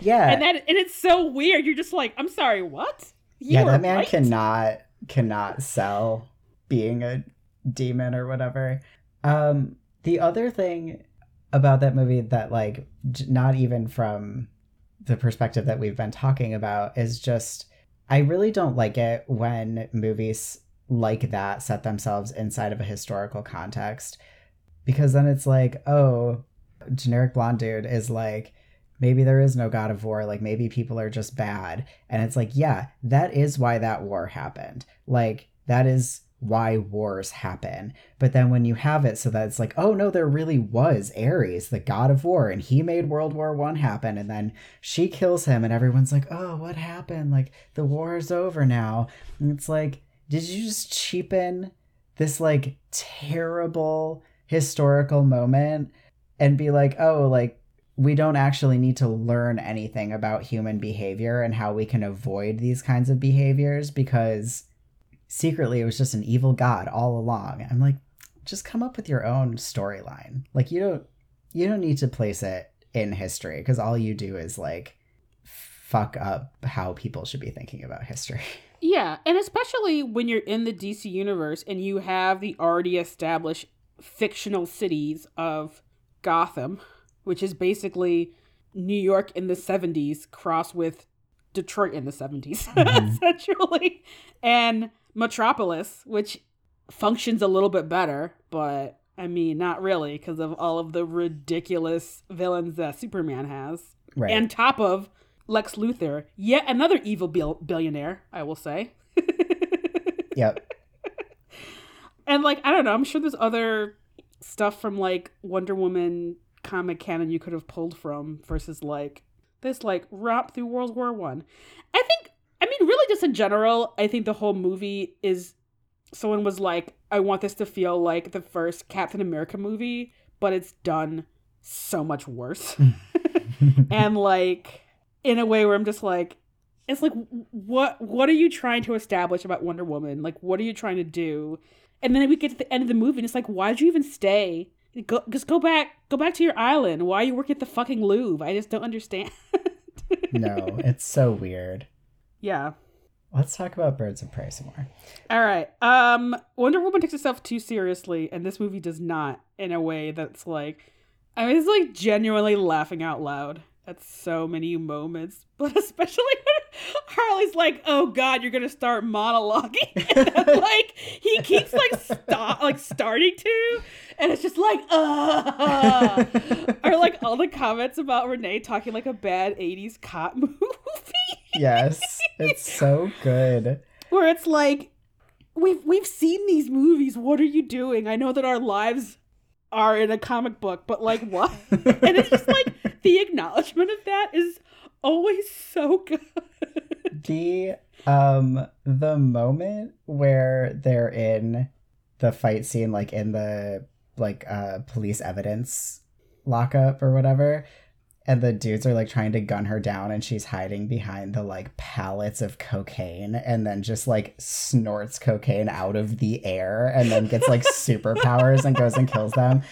Yeah, and that and it's so weird. You're just like, "I'm sorry, what?" You yeah, that man right? cannot cannot sell being a demon or whatever. Um, the other thing about that movie that like not even from the perspective that we've been talking about is just I really don't like it when movies like that set themselves inside of a historical context because then it's like, oh, generic blonde dude is like maybe there is no god of war like maybe people are just bad. And it's like yeah that is why that war happened. Like that is why wars happen. But then when you have it so that it's like oh no there really was ares the god of war and he made world war one happen and then she kills him and everyone's like oh what happened? Like the war is over now. And it's like did you just cheapen this like terrible historical moment and be like oh like we don't actually need to learn anything about human behavior and how we can avoid these kinds of behaviors because secretly it was just an evil god all along. I'm like, just come up with your own storyline. Like you don't you don't need to place it in history because all you do is like fuck up how people should be thinking about history. Yeah, and especially when you're in the DC universe and you have the already established fictional cities of Gotham, which is basically New York in the 70s crossed with Detroit in the 70s, Mhm. essentially, and Metropolis, which functions a little bit better, but I mean, not really because of all of the ridiculous villains that Superman has Right. and top of Lex Luthor, yet another evil bil- billionaire, I will say. yep. and like I don't know, I'm sure there's other stuff from like Wonder Woman comic canon you could have pulled from versus like this like romp through World War One. I. think I really just in general, I think the whole movie is someone was like, I want this to feel like the first Captain America movie, but it's done so much worse. and like in a way where I'm just like it's like what what are you trying to establish about Wonder Woman? Like what are you trying to do? And then we get to the end of the movie and it's like why did you even stay? Go, just go back go back to your island. Why are you working at the fucking Louvre? I just don't understand. no, it's so weird. yeah. Let's talk about Birds of Prey some more. All right. Um Wonder Woman takes itself too seriously and this movie does not in a way that's like I was like genuinely laughing out loud at so many moments, but especially when Harley's like, "Oh God, you're gonna start monologuing," then, like he keeps like stop, like starting to, and it's just like, uh, or like all the comments about Renee talking like a bad '80s cop movie, yes, it's so good. where it's like, we've we've seen these movies. What are you doing? I know that our lives are in a comic book, but like what? and it's just like the acknowledgement of that is always so good. the um the moment where they're in the fight scene like in the like uh police evidence lockup or whatever and the dudes are like trying to gun her down and she's hiding behind the like pallets of cocaine and then just like snorts cocaine out of the air and then gets like superpowers and goes and kills them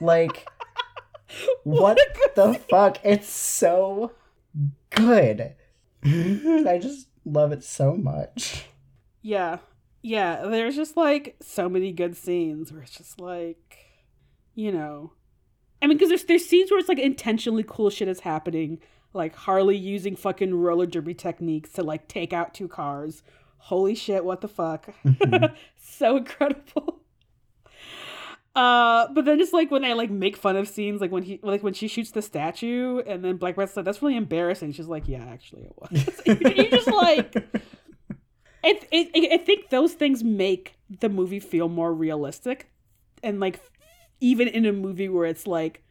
like what the fuck it's so good I just love it so much. Yeah. Yeah, there's just like so many good scenes where it's just like, you know, I mean, because there's there's scenes where it's like intentionally cool shit is happening, like Harley using fucking roller derby techniques to like take out two cars. Holy shit! What the fuck? Mhm. so incredible. Uh, but then just like when they like make fun of scenes, like when he like when she shoots the statue, and then Black Brett's like, "That's really embarrassing." She's like, "Yeah, actually, it was." you just like I, I, I think those things make the movie feel more realistic and like even in a movie where it's like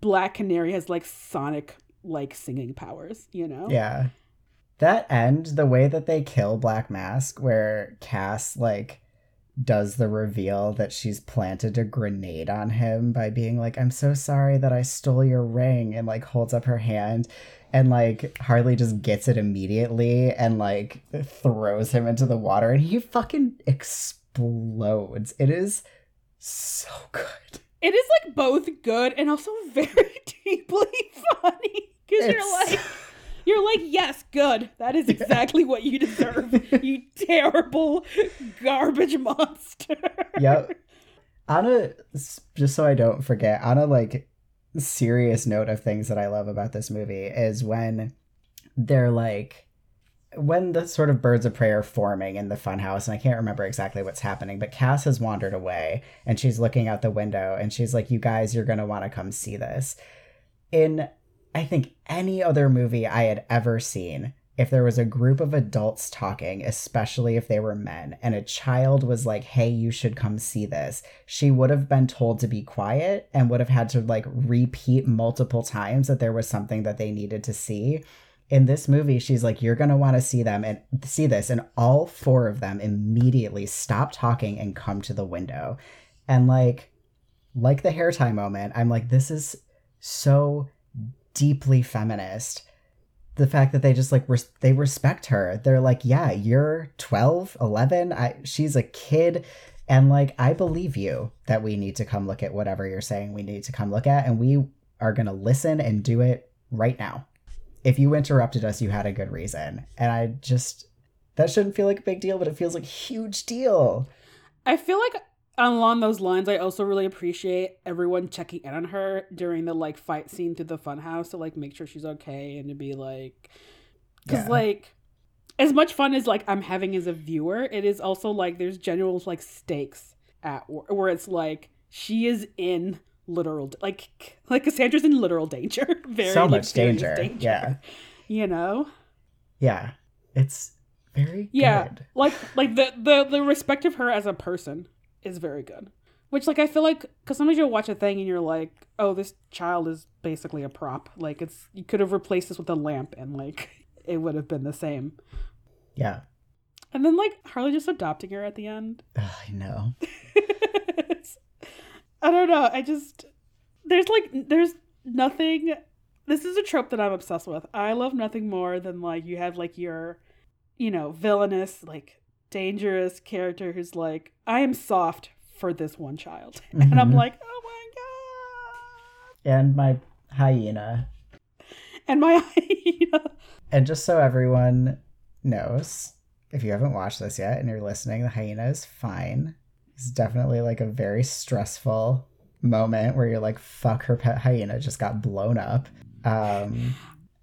black canary has like sonic like singing powers you know Yeah. That end, the way that they kill Black Mask, where Cass like does the reveal that she's planted a grenade on him by being like, I'm so sorry that I stole your ring, and like holds up her hand. And like Harley just gets it immediately and like throws him into the water and he fucking explodes. It is so good. it is like both good and also very deeply funny because you're like you're like yes good that is exactly what you deserve you terrible garbage monster yep. On a just so I don't forget, on a like serious note of things that I love about this movie is when they're like when the sort of birds of prey are forming in the funhouse, and I can't remember exactly what's happening, but Cass has wandered away and she's looking out the window and she's like, You guys, you're gonna want to come see this. In I think any other movie I had ever seen, if there was a group of adults talking, especially if they were men, and a child was like, hey, you should come see this, she would have been told to be quiet and would have had to like repeat multiple times that there was something that they needed to see. In this movie, she's like, you're going to want to see them and see this. And all four of them immediately stop talking and come to the window. And like, like the hair tie moment, I'm like, this is so deeply feminist. The fact that they just like res- they respect her. They're like yeah you're 12 11 I, she's a kid and like i believe you that we need to come look at whatever you're saying we need to come look at and we are going to listen and do it right now. If you interrupted us you had a good reason and i just that shouldn't feel like a big deal but it feels like a huge deal. I feel like along those lines, I also really appreciate everyone checking in on her during the like fight scene through the funhouse to like make sure she's okay and to be like, because Yeah. like as much fun as like I'm having as a viewer, it is also like there's general like stakes at where it's like she is in literal like like Cassandra's in literal danger, very so much serious danger. yeah you know. yeah it's very Yeah. good like like the the the respect of her as a person is very good. Which like i feel like because sometimes you'll watch a thing and you're like oh this child is basically a prop. Like it's you could have replaced this with a lamp and like it would have been the same. Yeah. And then like harley just adopting her at the end. I know. I don't know. I just there's like there's nothing this is a trope that i'm obsessed with. I love nothing more than like you have like your you know villainous like dangerous character who's like i am soft for this one child and i'm Mhm. like oh my God. and my hyena and my hyena And just so everyone knows, if you haven't watched this yet and you're listening, the hyena is fine. It's definitely like a very stressful moment where you're like, fuck, her pet hyena just got blown up. Um,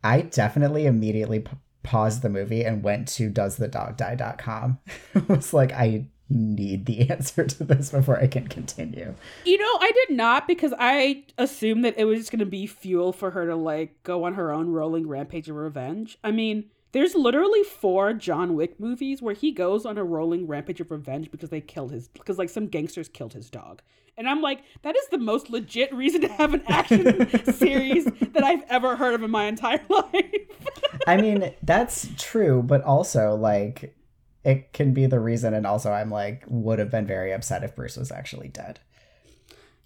I definitely immediately p- paused the movie and went to doesthedogdie.com. it was like, I need the answer to this before I can continue. You know, I did not because I assumed that it was just going to be fuel for her to like go on her own rolling rampage of revenge. I mean, there's literally four John Wick movies where he goes on a rolling rampage of revenge because they killed his because like some gangsters killed his dog. And I'm like, that is the most legit reason to have an action series that I've ever heard of in my entire life. I mean, that's true, but also like it can be the reason and also I'm like would have been very upset if Bruce was actually dead.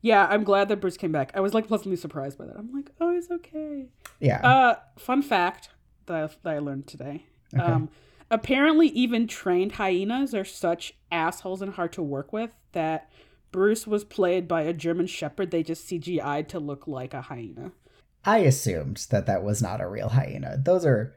yeah, I'm glad that Bruce came back. I was like pleasantly surprised by that. I'm like, oh, he's okay. Yeah. Uh, fun fact that I, that I learned today. Okay. Um, apparently, even trained hyenas are such assholes and hard to work with that Bruce was played by a German Shepherd. They just CGI'd to look like a hyena. I assumed that that was not a real hyena. Those are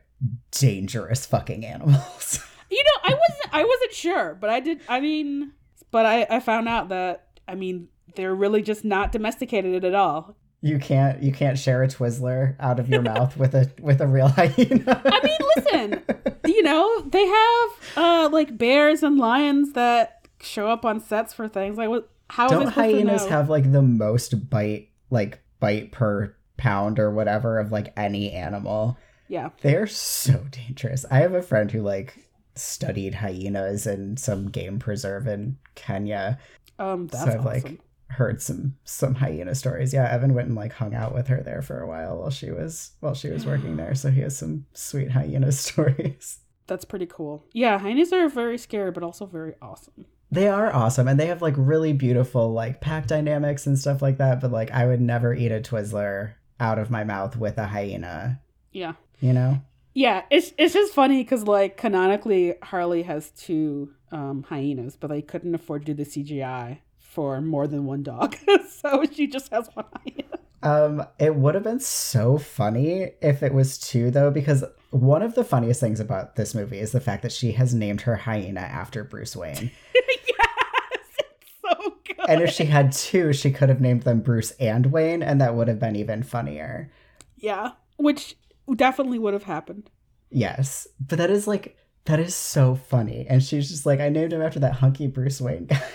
dangerous fucking animals. You know, I wasn't I wasn't sure, but I did I mean but I I found out that I mean they're really just not domesticated at all. You can't you can't share a Twizzler out of your mouth with a with a real hyena. I mean, listen, you know, they have uh like bears and lions that show up on sets for things. Like what how Don't is it supposed to hyenas have like the most bite like bite per pound or whatever of like any animal? Yeah. They're so dangerous. I have a friend who like studied hyenas in some game preserve in Kenya. Um that's so awesome. like heard some some hyena stories. Yeah, Evan went and like hung out with her there for a while while she was while she was working there. So he has some sweet hyena stories. That's pretty cool. Yeah, hyenas are very scary but also very awesome. They are awesome and they have like really beautiful like pack dynamics and stuff like that, but like I would never eat a Twizzler out of my mouth with a hyena, Yeah. you know? Yeah, it's it's just funny because like canonically Harley has two um, hyenas, but they couldn't afford to do the CGI for more than one dog, so she just has one hyena. Um, it would have been so funny if it was two, though, because one of the funniest things about this movie is the fact that she has named her hyena after Bruce Wayne. yes, it's so good. And if she had two, she could have named them Bruce and Wayne, and that would have been even funnier. yeah, which definitely would have happened. Yes. But that is like, that is so funny. And she's just like, I named him after that hunky Bruce Wayne guy.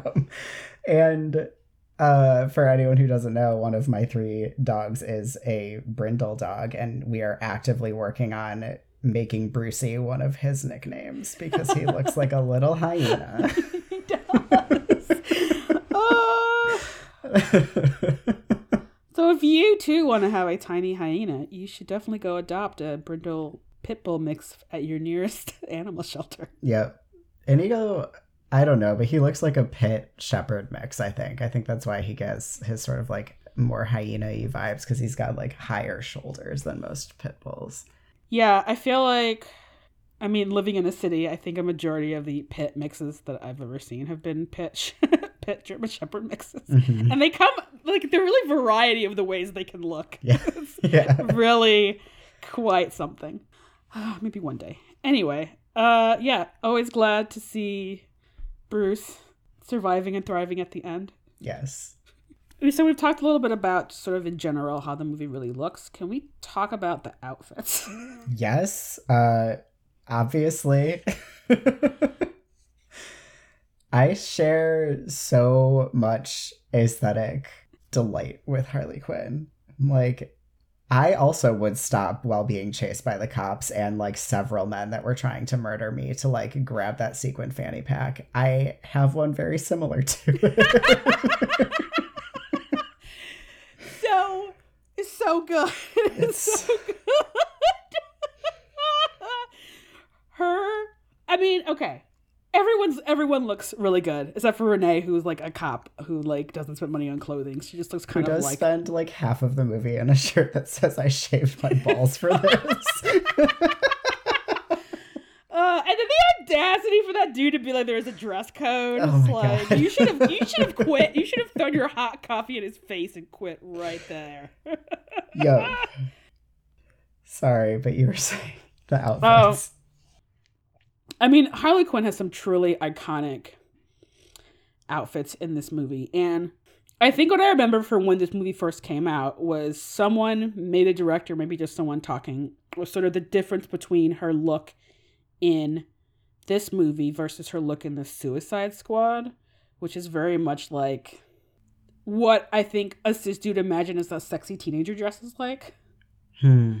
and uh, for anyone who doesn't know, one of my three dogs is a brindle dog, and we are actively working on making Brucey one of his nicknames because he looks like a little hyena. he does. Ah. so if you too want to have a tiny hyena, you should definitely go adopt a brindle pit bull mix at your nearest animal shelter. yep. Inigo, I don't know, but he looks like a pit shepherd mix, I think. I think that's why he gets his sort of like more hyena y vibes because he's got like higher shoulders than most pit bulls. Yeah, I feel like, I mean, living in a city, I think a majority of the pit mixes that I've ever seen have been pit sh- pit German Shepherd mixes, Mhm. and they come like they're really variety of the ways they can look. Yeah. Yeah. really quite something. Maybe one day. Anyway, uh, yeah, always glad to see Bruce surviving and thriving at the end. Yes. So we've talked a little bit about sort of in general how the movie really looks. Can we talk about the outfits? Yes. Uh obviously. I share so much aesthetic delight with Harley Quinn. Like I also would stop while being chased by the cops and like several men that were trying to murder me to like grab that sequin fanny pack. I have one very similar to it. so it's so good. It's, It's- so good. Her, I mean, okay. Everyone's everyone looks really good except for Renee, who's like a cop who like doesn't spend money on clothing. She just looks Who kind of does like spend like half of the movie in a shirt that says I shaved my balls for this. Uh, and then the audacity for that dude to be like, "There's a dress code." Oh my like God. you should have, you should have quit. You should have thrown your hot coffee in his face and quit right there. Yo. Sorry, but you were saying the outfits. I mean, Harley Quinn has some truly iconic outfits in this movie, and I think what I remember from when this movie first came out was someone, maybe the director, maybe just someone talking, was sort of the difference between her look in this movie versus her look in the Suicide Squad, which is very much like what I think a cis dude imagine as a sexy teenager dresses like Hmm.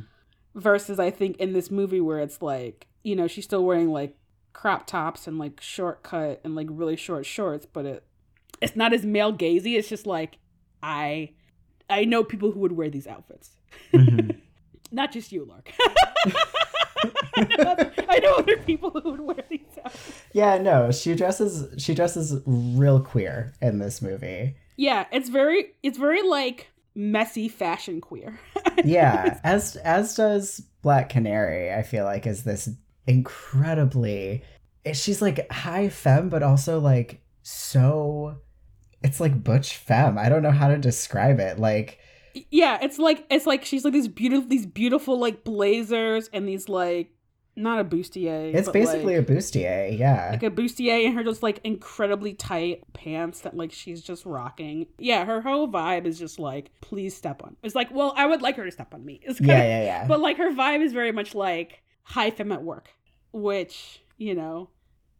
versus I think in this movie where it's like, you know, she's still wearing like crop tops and like short cut and like really short shorts, but it it's not as male gazy. It's just like I I know people who would wear these outfits. Mhm. Not just you, Lark. I, know other, I know other people who would wear these outfits. Yeah, no, she dresses she dresses real queer in this movie. Yeah, it's very it's very like messy fashion queer. Yeah, as as does Black Canary, I feel like is this incredibly eh, she's like high femme but also like so it's like butch femme. I don't know how to describe it. Like Yeah, it's like it's like she's like these beautiful these beautiful like blazers and these like not a bustier. It's basically like, a bustier, yeah. like a bustier and her just like incredibly tight pants that like she's just rocking. Yeah, her whole vibe is just like, please step on. It's like, well, I would like her to step on me. It's yeah, kinda- yeah, yeah. But like her vibe is very much like high femme at work, which you know,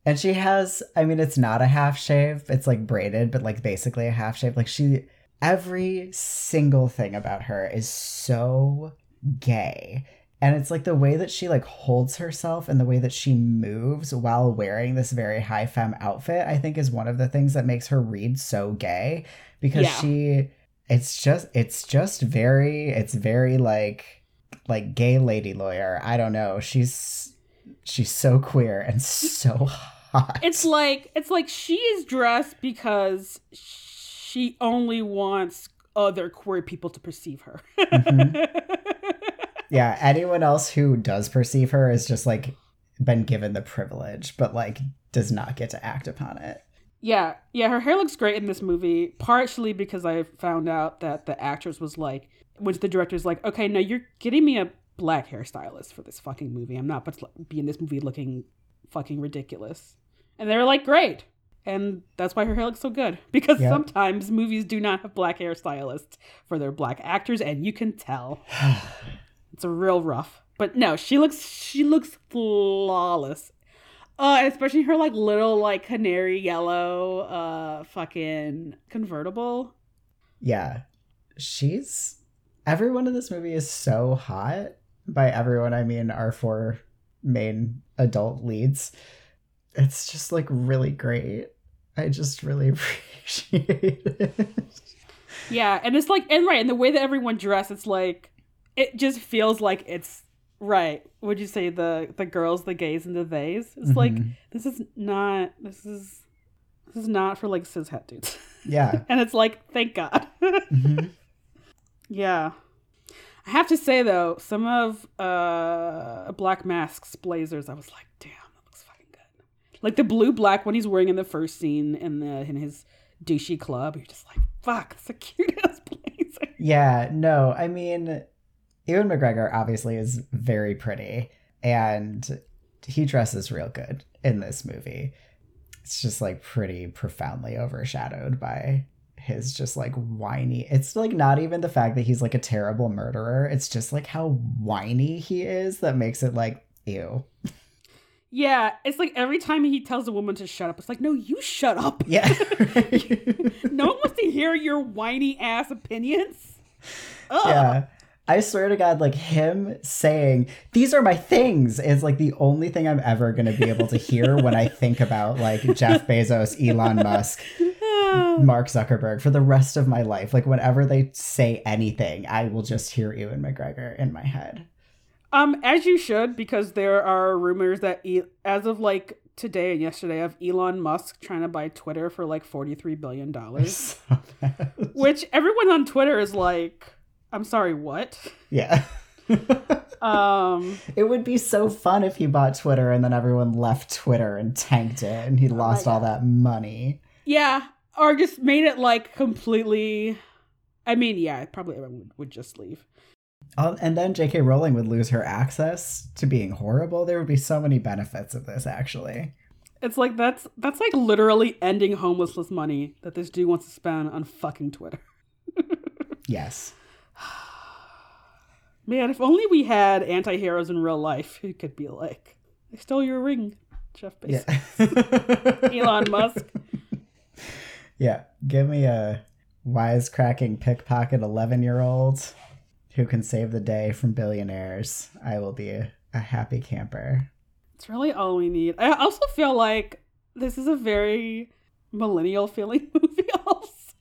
And she has, I mean, it's not a half shave. It's like braided, but like basically a half shave. Like she, every single thing about her is so gay. And it's like the way that she like holds herself and the way that she moves while wearing this very high femme outfit, I think is one of the things that makes her read so gay because Yeah. she, it's just, it's just very, it's very like, like gay lady lawyer. I don't know. She's, she's so queer and so hot. it's like it's like she is dressed because she only wants other queer people to perceive her. Mm-hmm. Yeah, anyone else who does perceive her is just like been given the privilege, but like does not get to act upon it. Yeah, yeah, her hair looks great in this movie, partially because I found out that the actress was like, when the director's like, okay, no, you're getting me a black hairstylist for this fucking movie. I'm not but be in this movie looking fucking ridiculous. And they were like, great. And that's why her hair looks so good. Because Yep. sometimes movies do not have black hairstylists for their black actors, and you can tell. It's a real rough. But no, she looks she looks flawless. Uh, especially her like little like canary yellow uh fucking convertible. Yeah, she's everyone in this movie is so hot. By everyone, I mean our four main adult leads. It's just like really great. I just really appreciate it. Yeah, and it's like and right, and the way that everyone dressed, it's like it just feels like it's right. Would you say the the girls, the gays, and the theys? It's like Mhm. this is not this is this is not for like cishet dudes. yeah. and it's like thank God. Mhm. Yeah. I have to say though, some of uh Black Mask's blazers, I was like, damn, that looks fucking good. Like the blue black one he's wearing in the first scene in the in his douchey club, you're just like, fuck, that's a cute ass blazer. Yeah, no, I mean, Ewan McGregor obviously is very pretty, and he dresses real good in this movie. It's just like pretty profoundly overshadowed by his just like whiny. It's like not even the fact that he's like a terrible murderer. It's just like how whiny he is that makes it like ew. Yeah, it's like every time he tells a woman to shut up, it's like, no, you shut up. Yeah. no one wants to hear your whiny ass opinions. Ugh. yeah. I swear to God, like him saying, these are my things is like the only thing I'm ever going to be able to hear when I think about like Jeff Bezos, Elon Musk, Mark Zuckerberg for the rest of my life. Like whenever they say anything, I will just hear Ewan McGregor in my head. Um, as you should, because there are rumors that e- as of like today and yesterday of Elon Musk trying to buy Twitter for like forty three billion dollars, which everyone on Twitter is like, "I'm sorry, what?" yeah. Um, it would be so fun if he bought Twitter and then everyone left Twitter and tanked it and he lost all that money. yeah, or just made it like completely. I mean, yeah, probably everyone would, would just leave. Oh, and then J.K. Rowling would lose her access to being horrible. There would be so many benefits of this, actually. It's like that's that's like literally ending homelessness money that this dude wants to spend on fucking Twitter. Yes. Man, if only we had anti-heroes in real life who could be like, I stole your ring, Jeff Bezos. Yeah. Elon Musk. Yeah. Give me a wisecracking pickpocket 11 year old who can save the day from billionaires. I will be a, a happy camper. It's really all we need. I also feel like this is a very millennial feeling movie also.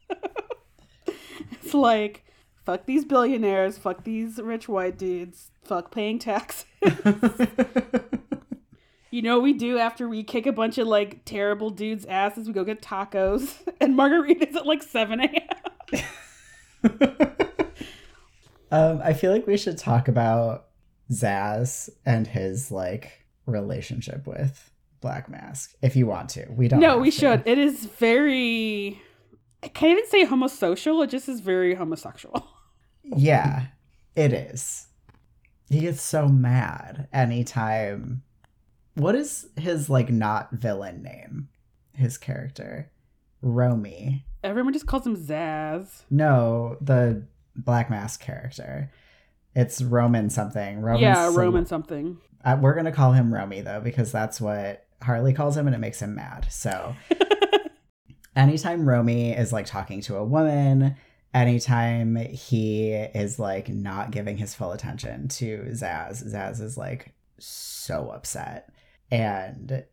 it's like, fuck these billionaires, fuck these rich white dudes, fuck paying taxes. You know what we do after we kick a bunch of like terrible dudes' asses? We go get tacos and margaritas at like 7 a.m. um, I feel like we should talk about Zsasz and his like relationship with Black Mask if you want to. We don't. No, we to. should. It is very. I can't even say homosocial. It just is very homosexual. Yeah, it is. He gets so mad anytime. What is his like not villain name? His character, Romy. Everyone just calls him Zsasz. No, the Black Mask character. It's Roman something. Roman yeah, Sol- Roman something. Uh, we're gonna call him Romy though because that's what Harley calls him, and it makes him mad. So anytime Romy is like talking to a woman, anytime he is like not giving his full attention to Zsasz, Zsasz is like so upset. And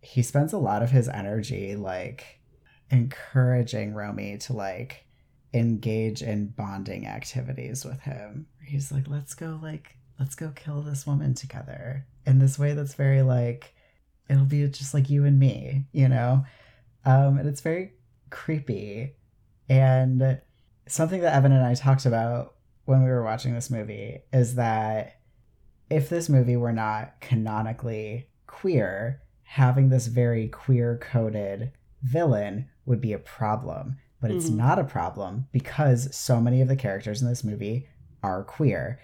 he spends a lot of his energy like encouraging Romy to like engage in bonding activities with him. He's like, let's go like let's go kill this woman together in this way that's very like it'll be just like you and me, you know? Um, and it's very creepy. And something that Evan and I talked about when we were watching this movie is that if this movie were not canonically queer, having this very queer coded villain would be a problem. But it's Mhm. not a problem because so many of the characters in this movie are queer.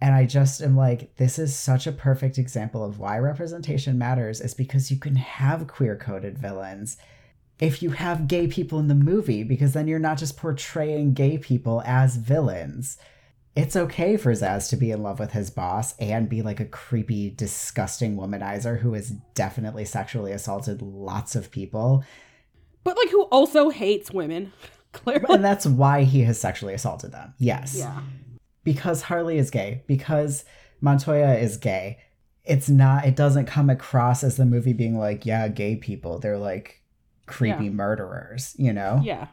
And I just am like, this is such a perfect example of why representation matters, is because you can have queer coded villains if you have gay people in the movie, because then you're not just portraying gay people as villains. It's okay for Zsasz to be in love with his boss and be like a creepy, disgusting womanizer who has definitely sexually assaulted lots of people. But like who also hates women. Clearly. And that's why he has sexually assaulted them. Yes. Yeah. because Harley is gay, because Montoya is gay, it's not, it doesn't come across as the movie being like, yeah, gay people, they're like creepy Yeah. murderers, you know? Yeah.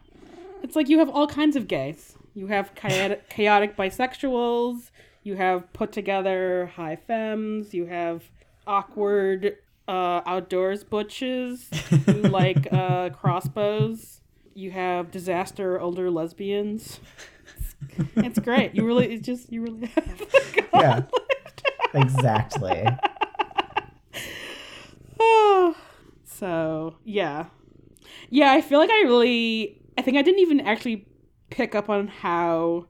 It's like you have all kinds of gays. You have chaotic, chaotic bisexuals, you have put together high femmes, you have awkward uh, outdoors butches who like uh, crossbows, you have disaster older lesbians. It's great. You really, it's just, you really have Yeah. exactly. so yeah yeah i feel like i really i think i didn't even actually pick up on how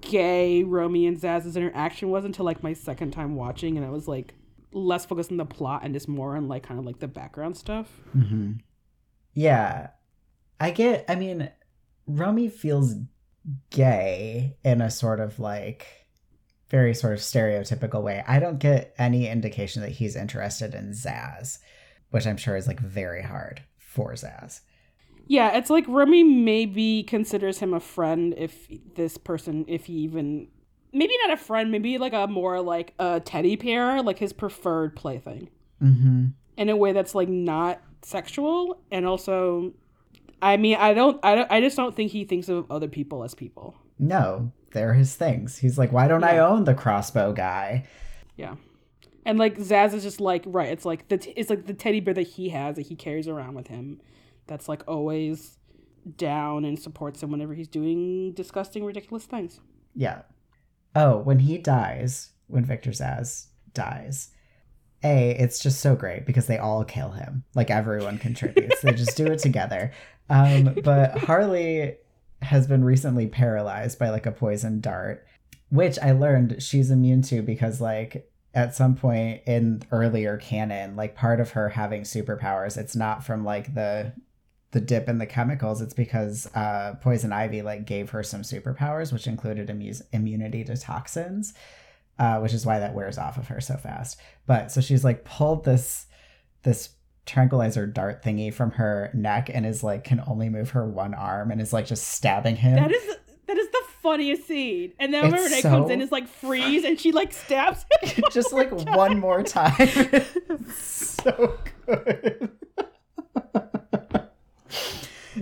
gay romy and Zsasz's interaction was until like my second time watching and i was like less focused on the plot and just more on like kind of like the background stuff hmm Yeah. I get, I mean, Romy feels gay in a sort of like very sort of stereotypical way. I don't get any indication that he's interested in Zsasz, which I'm sure is like very hard for Zsasz. Yeah it's like Remy maybe considers him a friend if this person if he even maybe not a friend maybe like a more like a teddy bear like his preferred plaything Mm-hmm. in a way that's like not sexual and also I mean I don't I don't I just don't think he thinks of other people as people. No, they're his things. He's like, why don't I own the crossbow guy? Yeah. And like Zsasz is just like right, it's like the t- it's like the teddy bear that he has that he carries around with him that's like always down and supports him whenever he's doing disgusting ridiculous things. Yeah. Oh, when he dies, when Victor Zsasz dies, A, it's just so great because they all kill him. Like everyone contributes. they just do it together. Um, but Harley has been recently paralyzed by like a poison dart, which I learned she's immune to because like at some point in earlier canon, like part of her having superpowers, it's not from like the the dip in the chemicals it's because uh, poison ivy like gave her some superpowers which included immu- immunity to toxins uh, which is why that wears off of her so fast. But so she's like pulled this this tranquilizer dart thingy from her neck and is like can only move her one arm and is like just stabbing him. That is that is the funniest scene. And then when Renee so- comes in is like freeze and she like stabs him. just like one more time. So good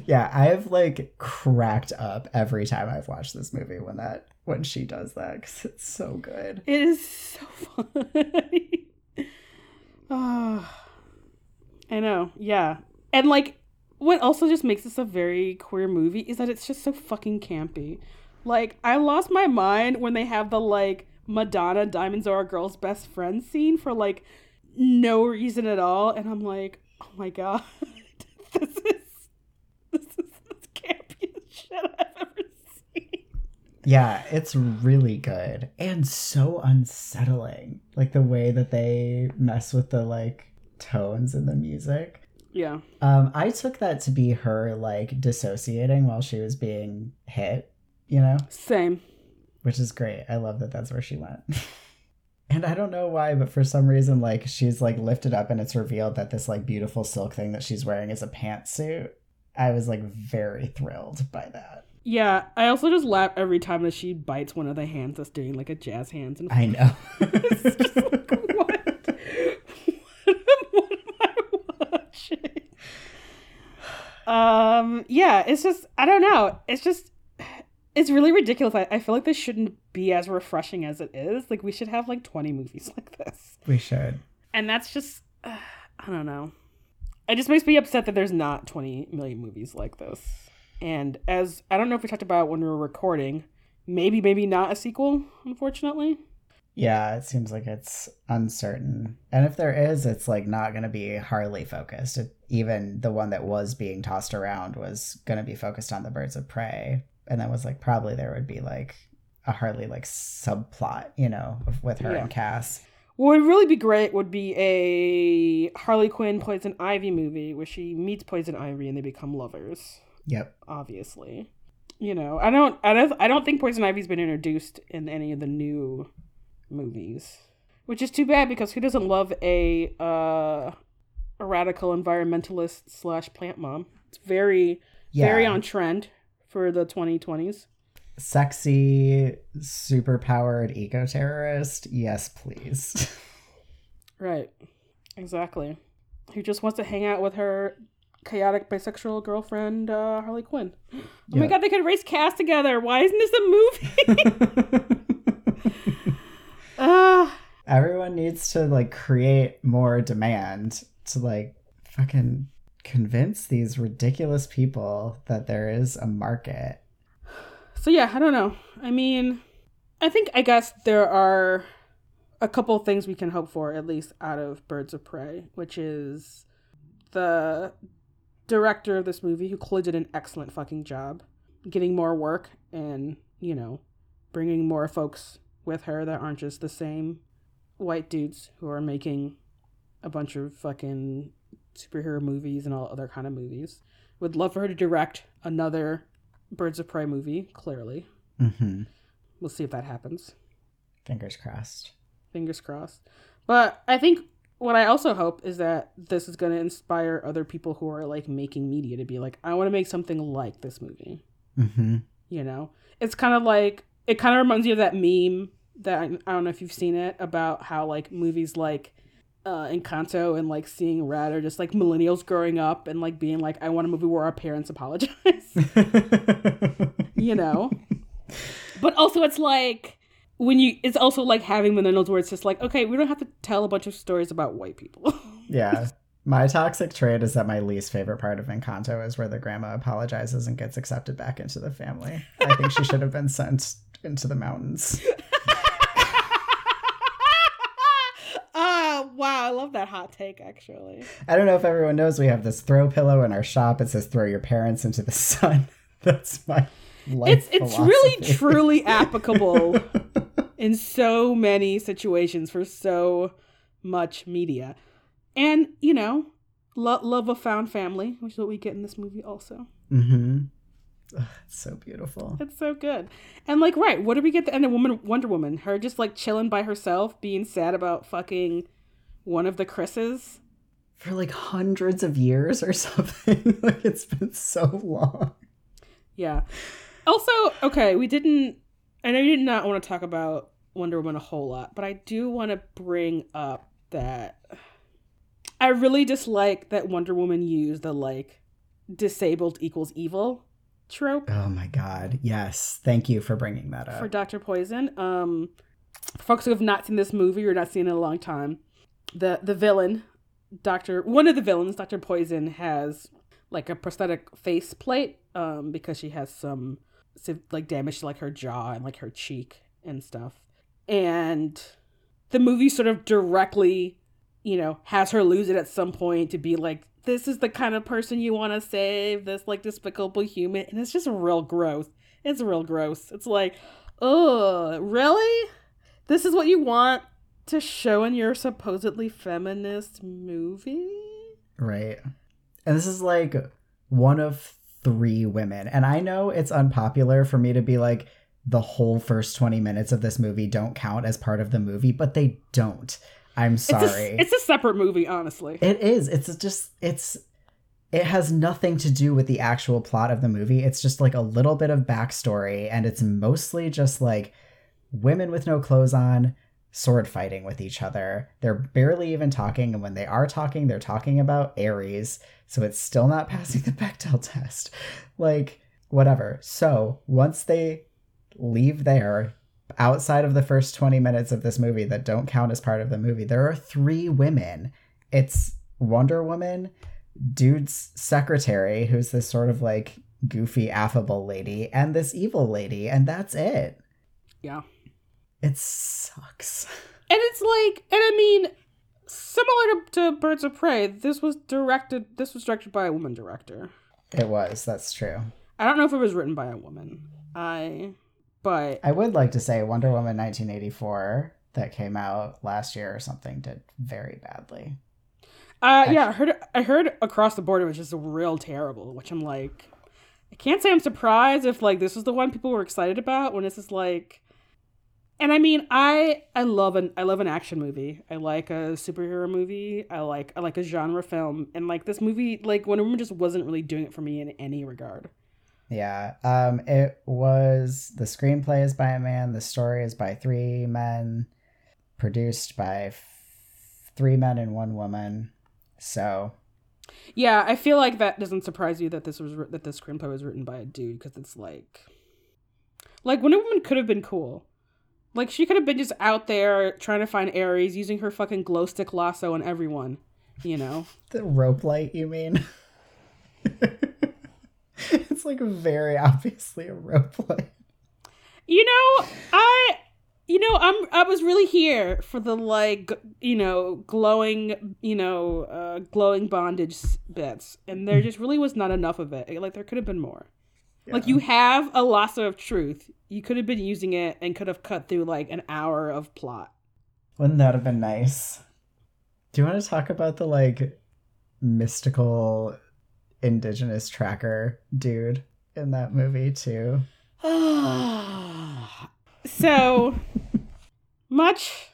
yeah i have like cracked up every time i've watched this movie when that when she does that because it's so good It is so funny. oh, I know, yeah. And like, what also just makes this a very queer movie is that it's just so fucking campy. Like, I lost my mind when they have the like Madonna Diamonds Are a Girl's Best Friend scene for like no reason at all, and I'm like, oh my god, this is this is the campiest shit I've ever seen. Yeah, it's really good and so unsettling. Like the way that they mess with the like tones in the music. Yeah. Um, I took that to be her like dissociating while she was being hit, you know, Same. which is great. I love that that's where she went. and I don't know why, but for some reason, like she's like lifted up and it's revealed that this like beautiful silk thing that she's wearing is a pantsuit. I was like very thrilled by that. Yeah, I also just laugh every time that she bites one of the hands that's doing like a jazz hands and I know. It's just like, what? what am I watching? Um, yeah, it's just I don't know. It's just it's really ridiculous. I, I feel like this shouldn't be as refreshing as it is. Like we should have like twenty movies like this, we should. and that's just uh, I don't know. It just makes me upset that there's not twenty million movies like this. And as I don't know if we talked about when we were recording, maybe maybe not a sequel. Unfortunately. Yeah, it seems like it's uncertain. And if there is, it's like not going to be Harley focused. It, even the one that was being tossed around was going to be focused on the birds of prey. And that was like probably there would be like a Harley like subplot, you know, with her Yeah. and Cass. What would really be great would be a Harley Quinn Poison Ivy movie where she meets Poison Ivy and they become lovers. Yep. Obviously, you know, I don't, I don't, I don't think Poison Ivy's been introduced in any of the new movies, which is too bad because who doesn't love a uh, a radical environmentalist slash plant mom? It's very, Yeah. very on trend for the 2020s. Sexy, super powered eco terrorist. Yes, please. Right. Exactly. Who just wants to hang out with her chaotic bisexual girlfriend, uh, Harley Quinn. Oh my god, they could race Cass together. Why isn't this a movie? uh, Everyone needs to like create more demand to like fucking convince these ridiculous people that there is a market. So yeah, I don't know. I mean, I think I guess there are a couple things we can hope for at least out of Birds of Prey, which is the director of this movie who clearly did an excellent fucking job getting more work and, you know, bringing more folks with her that aren't just the same white dudes who are making a bunch of fucking superhero movies and all other kind of movies. Would love for her to direct another Birds of Prey movie, clearly. Mm-hmm. We'll see if that happens. Fingers crossed. Fingers crossed. But I think what I also hope is that this is going to inspire other people who are like making media to be like, I want to make something like this movie. Mm-hmm. You know, it's kind of like it kind of reminds you of that meme that I, I don't know if you've seen it about how like movies like uh, Encanto and like Seeing Red are just like millennials growing up and like being like, I want a movie where our parents apologize. you know, but also it's like when you it's also like having millennials where it's just like okay we don't have to tell a bunch of stories about white people yeah. My toxic trait is that my least favorite part of Encanto is where the grandma apologizes and gets accepted back into the family. I think she should have been sent into the mountains. Wow i love that hot take actually I don't know if everyone knows we have this throw pillow in our shop. It says throw your parents into the sun. That's my life it's it's really truly applicable in so many situations for so much media and you know lo- love of found family which is what we get in this movie also mm-hmm. Ugh, it's so beautiful. It's so good. And like, right, what do we get the end of Woman Wonder Woman? Her just like chilling by herself, being sad about fucking one of the Chris's. For like hundreds of years or something. like it's been so long. Yeah. Also, okay, we didn't I know you did not want to talk about Wonder Woman a whole lot, but I do want to bring up that I really dislike that Wonder Woman used the like disabled equals evil trope. Oh my god. Yes. Thank you for bringing that up. for Dr. Poison. Um, for folks who have not seen this movie or not seen it in a long time, the the villain, Doctor, one of the villains, Dr. Poison, has like a prosthetic face plate um, because she has some like damage to like her jaw and like her cheek and stuff, and the movie sort of directly, you know, has her lose it at some point to be like. This is the kind of person you want to save, this like despicable human. And it's just real gross It's real gross. It's like, oh, really? This is what you want to show in your supposedly feminist movie? Right. And this is like one of three women. And I know it's unpopular for me to be like, the whole first 20 minutes of this movie don't count as part of the movie, but they don't. I'm sorry. It's a, it's a separate movie, honestly. It is. It's just, it's, it has nothing to do with the actual plot of the movie. It's just like a little bit of backstory, and it's mostly just like women with no clothes on sword fighting with each other. They're barely even talking, and when they are talking, they're talking about Ares, so it's still not passing the Bechdel test. Like, whatever. So, once they leave there, outside of the first 20 minutes of this movie that don't count as part of the movie, there are three women. It's Wonder Woman, dude's secretary, who's this sort of like goofy, affable lady, and this evil lady, and that's it. Yeah. It sucks. And it's like, and I mean, similar to, to Birds of Prey, this was directed. This was directed by a woman director. It was. That's true. I don't know if it was written by a woman. I, but I would like to say Wonder Woman 1984 that came out last year or something did very badly. Uh, yeah, I heard. I heard across the board it was just real terrible. Which I'm like, I can't say I'm surprised if like this was the one people were excited about when this is like and I mean, I I love an I love an action movie. I like a superhero movie. I like I like a genre film, and like this movie, like Wonder Woman just wasn't really doing it for me in any regard. Yeah, um, it was the screenplay is by a man, the story is by three men, produced by f- three men and one woman. So, yeah, I feel like that doesn't surprise you that this was that this screenplay was written by a dude because it's like, like Wonder Woman could have been cool like she could have been just out there trying to find Ares using her fucking glow stick lasso on everyone, you know. The rope light, you mean? it's like very obviously a rope light. You know, I you know, I'm I was really here for the like, you know, glowing, you know, uh glowing bondage bits, and there just really was not enough of it. Like there could have been more. Yeah. Like you have a lasso of truth. You could have been using it and could have cut through like an hour of plot. Wouldn't that have been nice? Do you want to talk about the like mystical indigenous tracker dude in that movie too? so much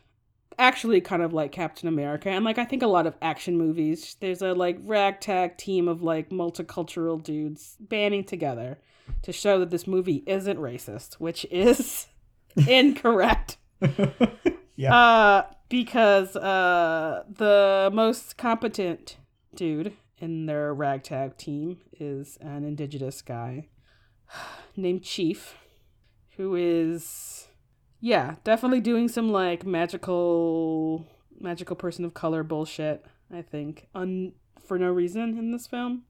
actually kind of like Captain America and like I think a lot of action movies there's a like ragtag team of like multicultural dudes banding together to show that this movie isn't racist, which is incorrect. yeah. Uh, because uh, the most competent dude in their ragtag team is an indigenous guy named Chief, who is, yeah, definitely doing some like magical, magical person of color bullshit. I think, un for no reason in this film.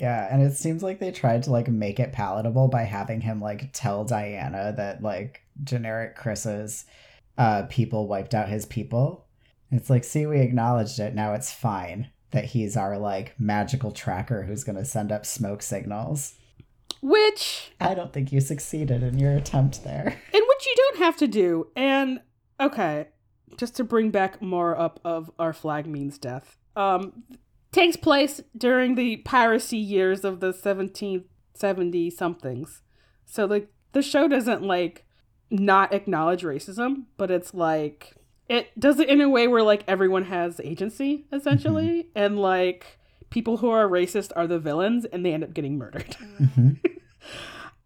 Yeah, and it seems like they tried to like make it palatable by having him like tell Diana that like generic Chris's uh people wiped out his people. It's like, see, we acknowledged it. Now it's fine that he's our like magical tracker who's gonna send up smoke signals. Which I don't think you succeeded in your attempt there. And which you don't have to do. And okay, just to bring back more up of our flag means death. Um takes place during the piracy years of the 1770 somethings. So like the show doesn't like not acknowledge racism, but it's like it does it in a way where like everyone has agency essentially mm-hmm. and like people who are racist are the villains and they end up getting murdered. Mm-hmm.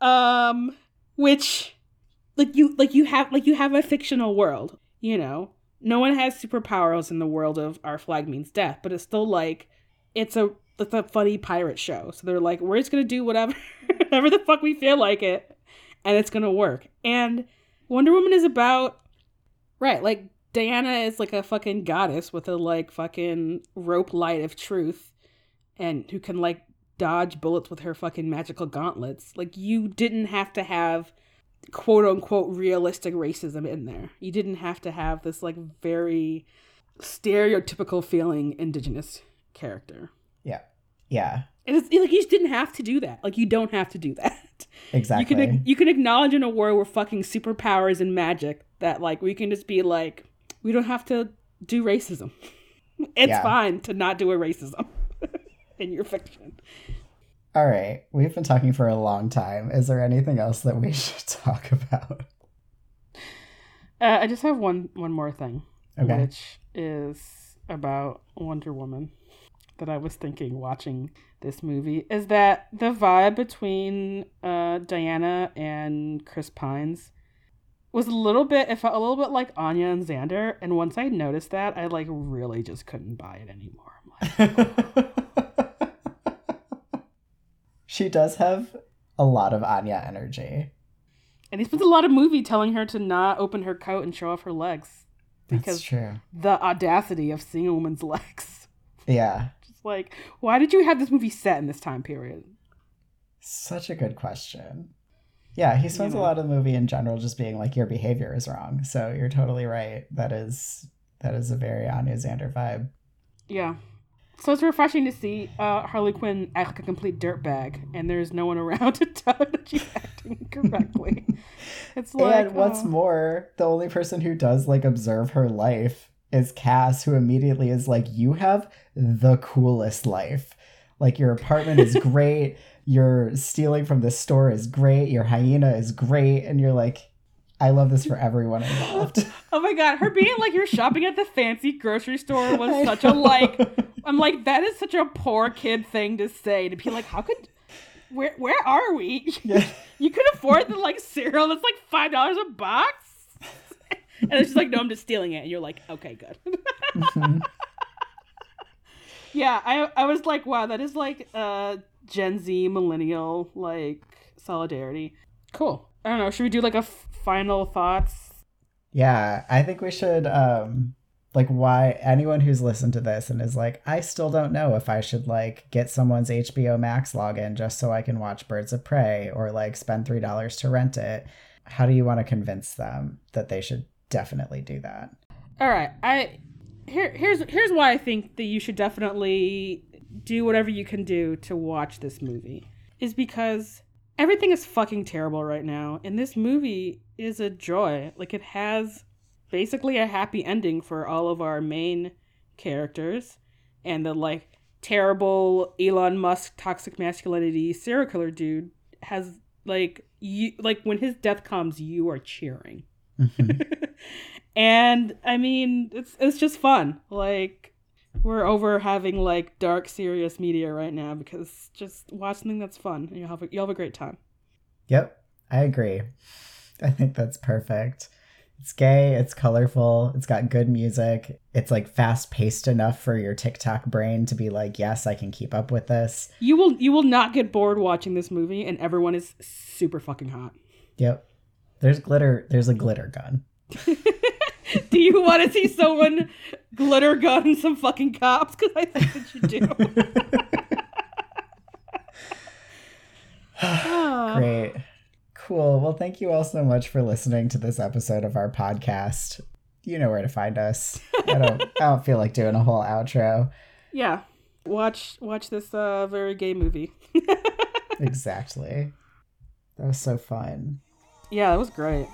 um which like you like you have like you have a fictional world, you know. No one has superpowers in the world of our flag means death, but it's still like it's a it's a funny pirate show. So they're like, we're just gonna do whatever whatever the fuck we feel like it, and it's gonna work. And Wonder Woman is about right, like Diana is like a fucking goddess with a like fucking rope light of truth, and who can like dodge bullets with her fucking magical gauntlets. Like you didn't have to have quote unquote realistic racism in there. You didn't have to have this like very stereotypical feeling indigenous character. Yeah. Yeah. And it's like you just didn't have to do that. Like you don't have to do that. Exactly. You can you can acknowledge in a world where fucking superpowers and magic that like we can just be like we don't have to do racism. It's Yeah. fine to not do a racism in your fiction. All right. We've been talking for a long time. Is there anything else that we should talk about? Uh, I just have one one more thing, Okay. which is about Wonder Woman that I was thinking watching this movie is that the vibe between uh, Diana and Chris Pines was a little bit it felt a little bit like Anya and Xander and once I noticed that I like really just couldn't buy it anymore. I'm like, she does have a lot of Anya energy. and he spends a lot of movie telling her to not open her coat and show off her legs That's because true. the audacity of seeing a woman's legs. Yeah. Like, why did you have this movie set in this time period? Such a good question. Yeah, he spends You a lot of the movie in general just being like your behavior is wrong. So you're totally right. That is that is a very Anya Xander vibe. Yeah. So it's refreshing to see uh, Harley Quinn act like a complete dirtbag, and there's no one around to tell her that she's acting correctly. It's like, and what's oh. more, the only person who does like observe her life is Cass, who immediately is like, You have the coolest life. Like your apartment is great, your stealing from the store is great, your hyena is great, and you're like, I love this for everyone involved. Oh my god, her being like you're shopping at the fancy grocery store I was such a like. I'm like that is such a poor kid thing to say to be like, how could. Where where are we? Yeah. You could afford the like cereal that's like five dollars a box, and it's just like no, I'm just stealing it, and you're like, okay, good. Mhm. Yeah, I I was like, wow, that is like uh Gen Z millennial like solidarity. Cool. I don't know. Should we do like a f- final thoughts? Yeah, I think we should um like why anyone who's listened to this and is like I still don't know if I should like get someone's HBO Max login just so I can watch Birds of Prey or like spend $3 to rent it. How do you want to convince them that they should definitely do that? All right. I here here's here's why I think that you should definitely do whatever you can do to watch this movie. Is because everything is fucking terrible right now and this movie is a joy. Like it has basically a happy ending for all of our main characters and the like terrible Elon Musk toxic masculinity serial killer dude has like you like when his death comes you are cheering. Mhm. and I mean, it's it's just fun. Like we're over having like dark, serious media right now because just watch something that's fun and you'll have a, you'll have a great time. yep, I agree. I think that's perfect. It's gay, it's colorful, it's got good music. It's like fast paced enough for your TikTok brain to be like, "Yes, I can keep up with this." You will you will not get bored watching this movie, and everyone is super fucking hot. Yep. There's glitter, there's a glitter gun. do you want to see someone glitter gun some fucking cops? Because I think that you do. Great. Cool. Well, thank you all so much for listening to this episode of our podcast. You know where to find us. I don't I don't feel like doing a whole outro. Yeah, watch watch this uh, very gay movie. Exactly. That was so fun. Yeah, that was great.